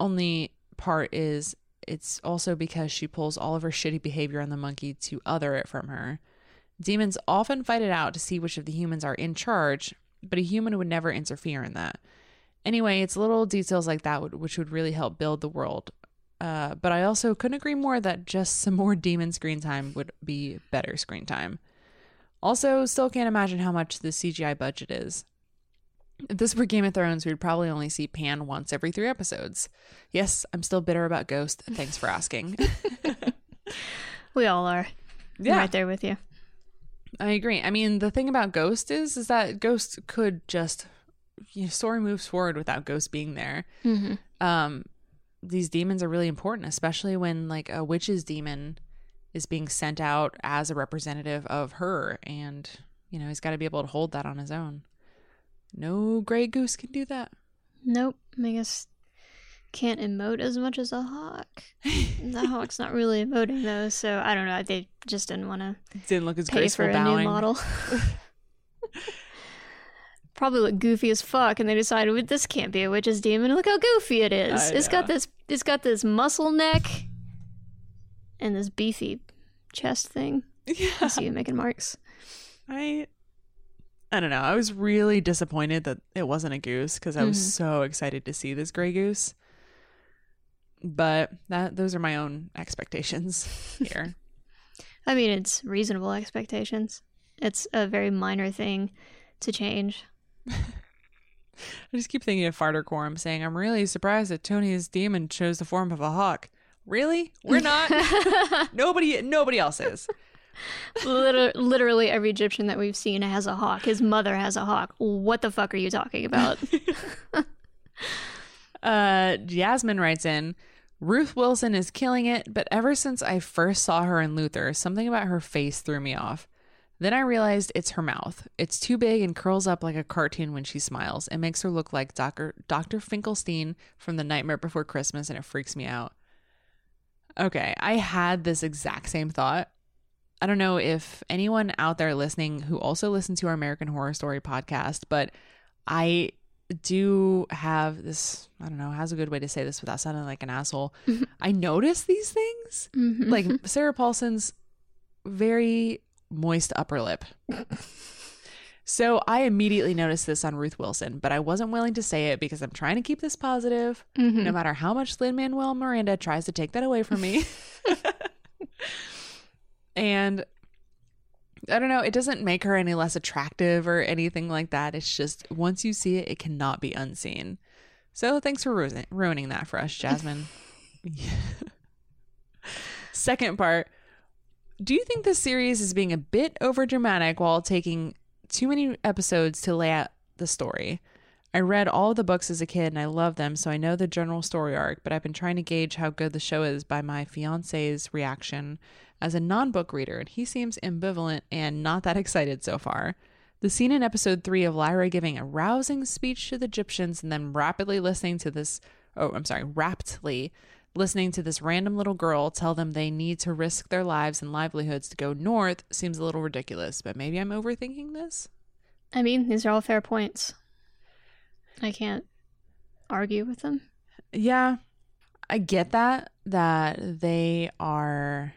Only part is it's also because she pulls all of her shitty behavior on the monkey to other it from her. Daemons often fight it out to see which of the humans are in charge, but a human would never interfere in that. Anyway, it's little details like that which would really help build the world. Uh, but I also couldn't agree more that just some more daemon screen time would be better screen time. Also, still can't imagine how much the CGI budget is. If this were Game of Thrones, we'd probably only see Pan once every three episodes. Yes, I'm still bitter about Ghost. Thanks for asking. We all are. I'm Yeah. right there with you. I agree. I mean, the thing about Ghost is, is that Ghost could just, you know, story moves forward without Ghost being there. Mm-hmm. Um, these daemons are really important, especially when like a witch's daemon is being sent out as a representative of her, and you know he's got to be able to hold that on his own. No gray goose can do that. Nope. I guess can't emote as much as a hawk. the hawk's not really emoting though, so I don't know. They just didn't want to Didn't look as pay graceful for a bowing. new model. Probably look goofy as fuck, and they decided well, this can't be a witch's daemon. Look how goofy it is. It's got this. It's got this muscle neck and this beefy chest thing. I Yeah, see you making marks. I. I don't know. I was really disappointed that it wasn't a goose because I was Mhm. so excited to see this gray goose. But that those are my own expectations here. I mean, it's reasonable expectations. It's a very minor thing to change. I just keep thinking of Farder Coram saying, I'm really surprised that Tony's daemon chose the form of a hawk. Really? We're not. nobody nobody else is. Liter- literally every Gyptian that we've seen has a hawk. His mother has a hawk. What the fuck are you talking about? Uh Jasmine writes in, Ruth Wilson is killing it, but ever since I first saw her in Luther, something about her face threw me off. Then I realized it's her mouth. It's too big and curls up like a cartoon when she smiles. It makes her look like Dr. Dr. Finkelstein from The Nightmare Before Christmas, and it freaks me out. Okay, I had this exact same thought. I don't know if anyone out there listening who also listens to our American Horror Story podcast, but I do have this I don't know, how's a good way to say this without sounding like an asshole. I notice these things. Mm-hmm. Like Sarah Paulson's very moist upper lip. so I immediately noticed this on Ruth Wilson, but I wasn't willing to say it because I'm trying to keep this positive, mm-hmm. no matter how much Lin Manuel Miranda tries to take that away from me. and I don't know, it doesn't make her any less attractive or anything like that. It's just once you see it, it cannot be unseen. So thanks for ruining, ruining that for us, Jasmine. Second part Do you think this series is being a bit over dramatic while taking too many episodes to lay out the story? I read all the books as a kid and I love them, so I know the general story arc, but I've been trying to gauge how good the show is by my fiance's reaction as a non book reader, and he seems ambivalent and not that excited so far. The scene in episode three of Lyra giving a rousing speech to the Gyptians and then rapidly listening to this, oh, I'm sorry, raptly listening to this random little girl tell them they need to risk their lives and livelihoods to go north seems a little ridiculous, but maybe I'm overthinking this? I mean, these are all fair points. I can't argue with them. Yeah, I get that, that they are.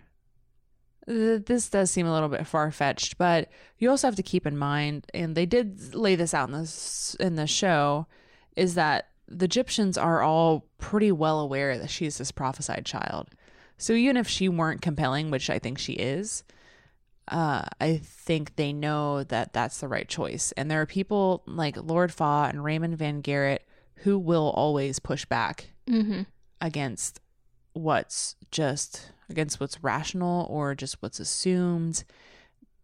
This does seem a little bit far fetched, but you also have to keep in mind, and they did lay this out in this in the show, is that the Gyptians are all pretty well aware that she's this prophesied child. So even if she weren't compelling, which I think she is, uh, I think they know that that's the right choice. And there are people like Lord Faa and Raymond Van Gerrit who will always push back Mm-hmm. against what's just against what's rational or just what's assumed.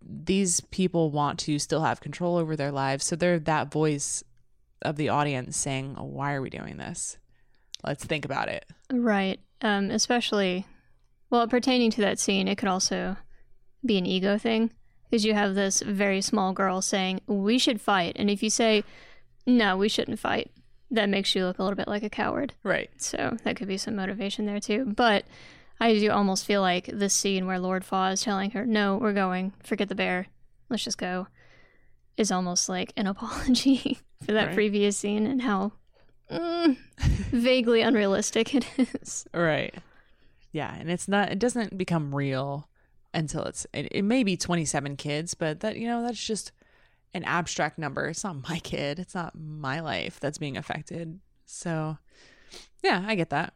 These people want to still have control over their lives. So they're that voice of the audience saying, oh, Why are we doing this? Let's think about it. Right. Um, especially, well, pertaining to that scene, it could also be an ego thing because you have this very small girl saying, We should fight. And if you say, No, we shouldn't fight, that makes you look a little bit like a coward. Right. So that could be some motivation there too. But I do almost feel like this scene where Lord Faa is telling her, No, we're going, forget the bear, let's just go, is almost like an apology for that Right. previous scene and how mm, vaguely unrealistic it is. Right. Yeah, and it's not it doesn't become real until it's it, it may be 27 kids, but that you know that's just an abstract number. It's not my kid. It's not my life that's being affected. So, yeah, I get that.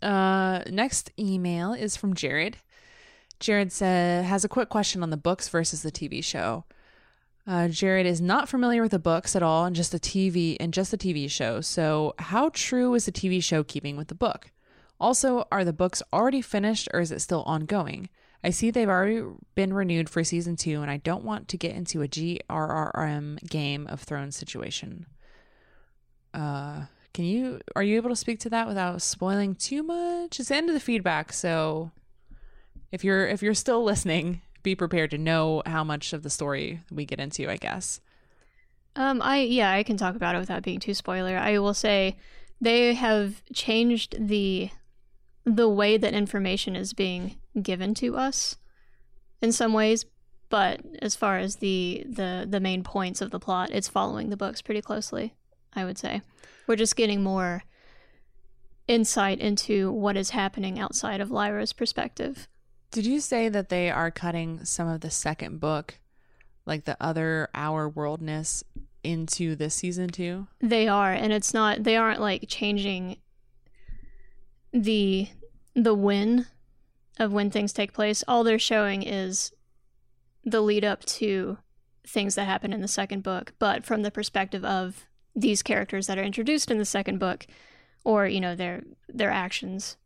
Uh next email is from Jared. Jared says, has a quick question on the books versus the TV show. Uh, Jared is not familiar with the books at all, and just the TV and just the TV show. So, how true is the TV show keeping with the book? Also, are the books already finished, or is it still ongoing? I see they've already been renewed for season two, and I don't want to get into a GRRM Game of Thrones situation. Uh, can you are you able to speak to that without spoiling too much? It's the end of the feedback, so if you're if you're still listening, be prepared to know how much of the story we get into, I guess. Um, I yeah, I can talk about it without being too spoiler. I will say they have changed the the way that information is being given to us in some ways, but as far as the the the main points of the plot, it's following the books pretty closely. I would say we're just getting more insight into what is happening outside of Lyra's perspective. Did you say that they are cutting some of the second book, like the other our worldness, into this season too? They are, and it's not. They aren't like changing the the when of when things take place. All they're showing is the lead up to things that happen in the second book, but from the perspective of these characters that are introduced in the second book, or you know their their actions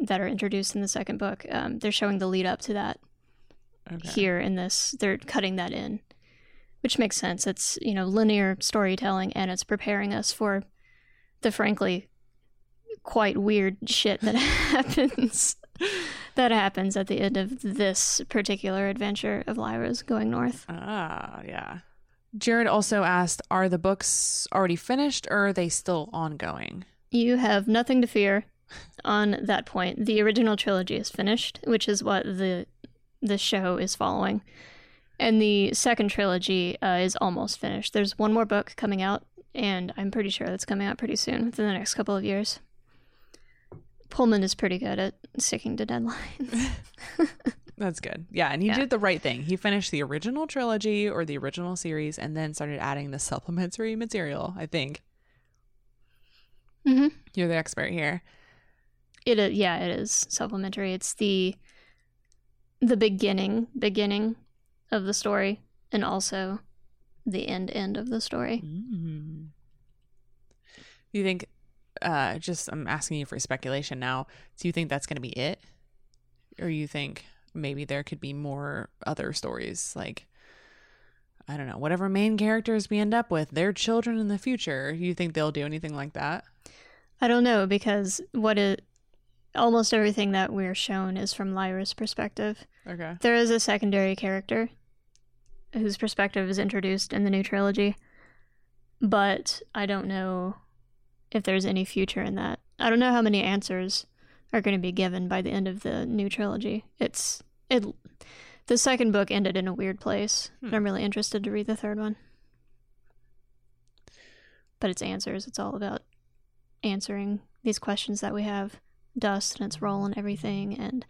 that are introduced in the second book. Um, they're showing the lead up to that Okay. here in this. They're cutting that in, which makes sense. It's you know linear storytelling, and it's preparing us for the frankly quite weird shit that happens That happens at the end of this particular adventure of Lyra's going north. Ah, yeah. Jared also asked, "Are the books already finished, or are they still ongoing?" You have nothing to fear on that point. The original trilogy is finished, which is what the the show is following, and the second trilogy uh, is almost finished. There's one more book coming out, and I'm pretty sure that's coming out pretty soon, within the next couple of years. Pullman is pretty good at sticking to deadlines. That's good. Yeah, and he Yeah. did the right thing. He finished the original trilogy or the original series and then started adding the supplementary material, I think. mm-hmm. You're the expert here. It is, yeah, it is supplementary. It's the the beginning beginning of the story and also the end end of the story. Mm. You think uh just I'm asking you for speculation now. Do you think that's going to be it? Or you think maybe there could be more other stories like I don't know, whatever main characters we end up with, their children in the future. You think they'll do anything like that? I don't know because what it almost everything that we're shown is from Lyra's perspective. Okay. There is a secondary character whose perspective is introduced in the new trilogy, but I don't know if there's any future in that. I don't know how many answers are going to be given by the end of the new trilogy. It's it the second book ended in a weird place. and I'm really interested to read the third one. But it's answers. It's all about answering these questions that we have dust and its role in everything and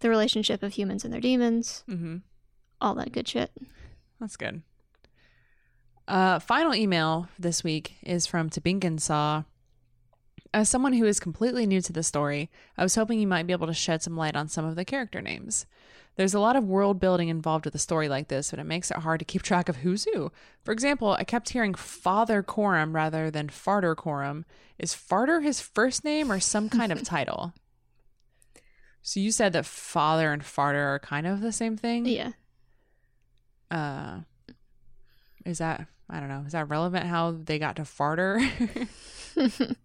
the relationship of humans and their daemons Mhm. all that good shit That's good. Uh, final email this week is from Tabinkinsaw. As someone who is completely new to the story, I was hoping you might be able to shed some light on some of the character names. There's a lot of world building involved with a story like this, but it makes it hard to keep track of who's who. For example, I kept hearing Father Coram rather than Farder Coram. Is Farder his first name or some kind of title? So you said that father and farter are kind of the same thing? yeah uh is that i don't know is that relevant how they got to farter because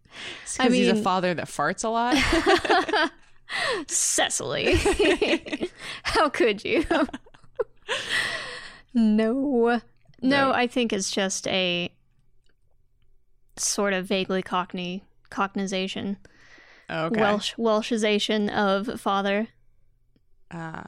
I he's a father that farts a lot. Cecily. How could you? No. No i think it's just a sort of vaguely cockney cocknization okay. Welsh welshization of father. Uh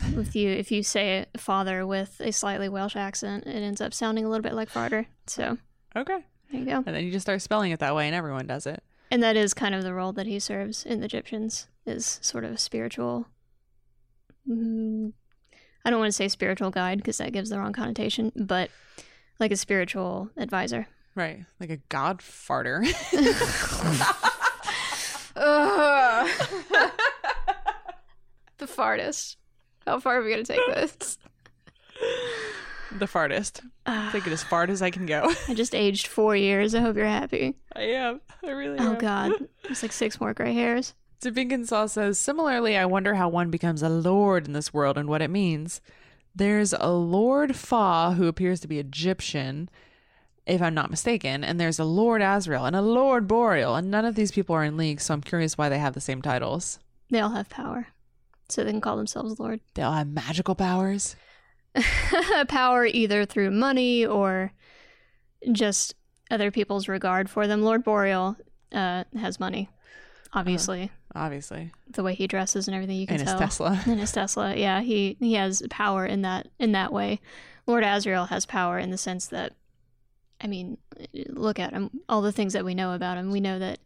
if you if you say father with a slightly welsh accent it ends up sounding a little bit like farter so. Okay there you go and then you just start spelling it that way and everyone does it and that is kind of the role that he serves in the Gyptians is sort of a spiritual. Mm, I don't want to say spiritual guide because that gives the wrong connotation, but like a spiritual advisor. right like a god farter the fartist. How far are we gonna take this? The fartest take it as ah. far as i can go I just aged four years. I hope you're happy. i am i really Oh am God, it's like six more gray hairs. Tabinkinsaw says, similarly, I wonder how one becomes a lord in this world and what it means. There's a Lord Faa who appears to be Gyptian, if I'm not mistaken, and there's a Lord Asriel and a Lord Boreal, and none of these people are in league, so I'm curious why they have the same titles. They all have power, so they can call themselves Lord. They all have magical powers. power either through money or just other people's regard for them. Lord Boreal uh, has money, obviously. Obviously. The way he dresses and everything, you can And his tell. Tesla. And his Tesla, yeah, he he has power in that in that way. Lord Asriel has power in the sense that, I mean, look at him. All the things that we know about him, we know that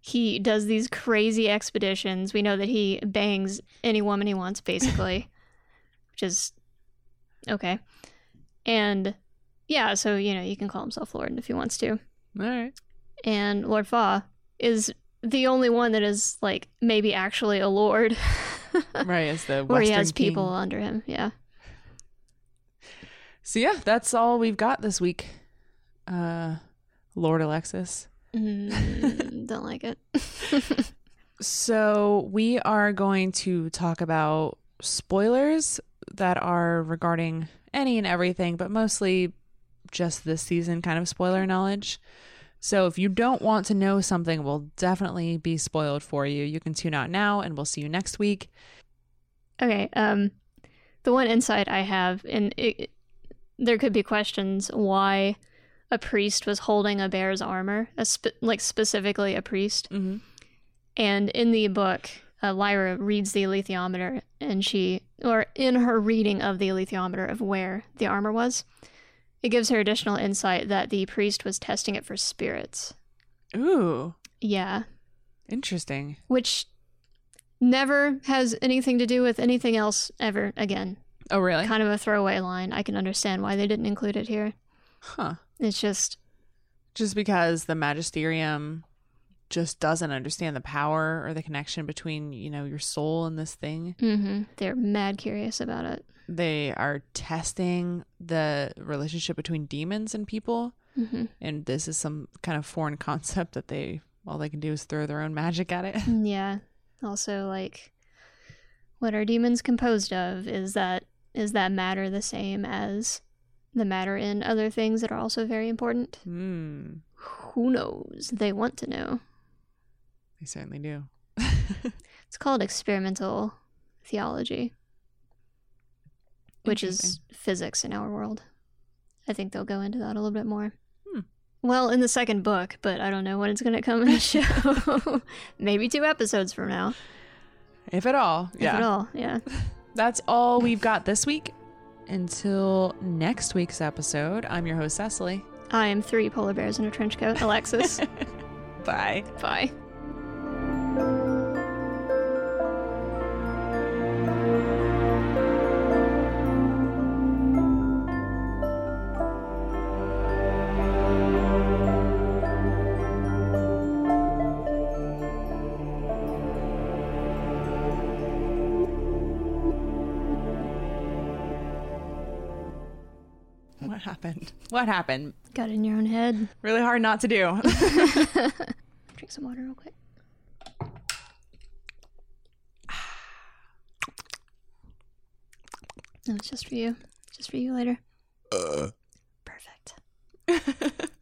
he does these crazy expeditions. We know that he bangs any woman he wants, basically, which is okay. And yeah, so you know, you can call himself Lord if he wants to. All right. And Lord Faa is the only one that is like maybe actually a lord, Right, as the where he Western has king. people under him. Yeah. So yeah, that's all we've got this week. Uh Lord Alexis. Mm, don't like it. So we are going to talk about spoilers that are regarding any and everything, but mostly just this season kind of spoiler knowledge. So if you don't want to know something will definitely be spoiled for you, you can tune out now and we'll see you next week. Okay. Um, the one insight I have, and it, there could be questions why a priest was holding a bear's armor, a spe- like specifically a priest. Mm-hmm. And in the book, uh, Lyra reads the alethiometer, and she, or in her reading of the alethiometer of where the armor was, it gives her additional insight that the priest was testing it for spirits. Ooh, Yeah, interesting. which never has anything to do with anything else ever again. Oh, really? Kind of a throwaway line. I can understand why they didn't include it here. Huh. It's just, Just because the magisterium just doesn't understand the power or the connection between, you know, your soul and this thing. hmm they're mad curious about it. They are testing the relationship between daemons and people. hmm And this is some kind of foreign concept that they, all they can do is throw their own magic at it. Yeah. Also, like, what are daemons composed of? Is that is that matter the same as the matter in other things that are also very important? Hmm. Who knows? They want to know. They certainly do. It's called experimental theology, which is physics in our world. I think they'll go into that a little bit more. Hmm. Well, in the second book, but I don't know when it's going to come in the show. Maybe two episodes from now. If at all. If yeah. at all. Yeah. That's all we've got this week. Until next week's episode, I'm your host, Cecily. I am three polar bears in a trench coat. Alexis. Bye. Bye. Happened? What happened? Got in your own head. Really hard not to do. Drink some water real quick. No, it's just for you. Just for you later. Uh. Perfect.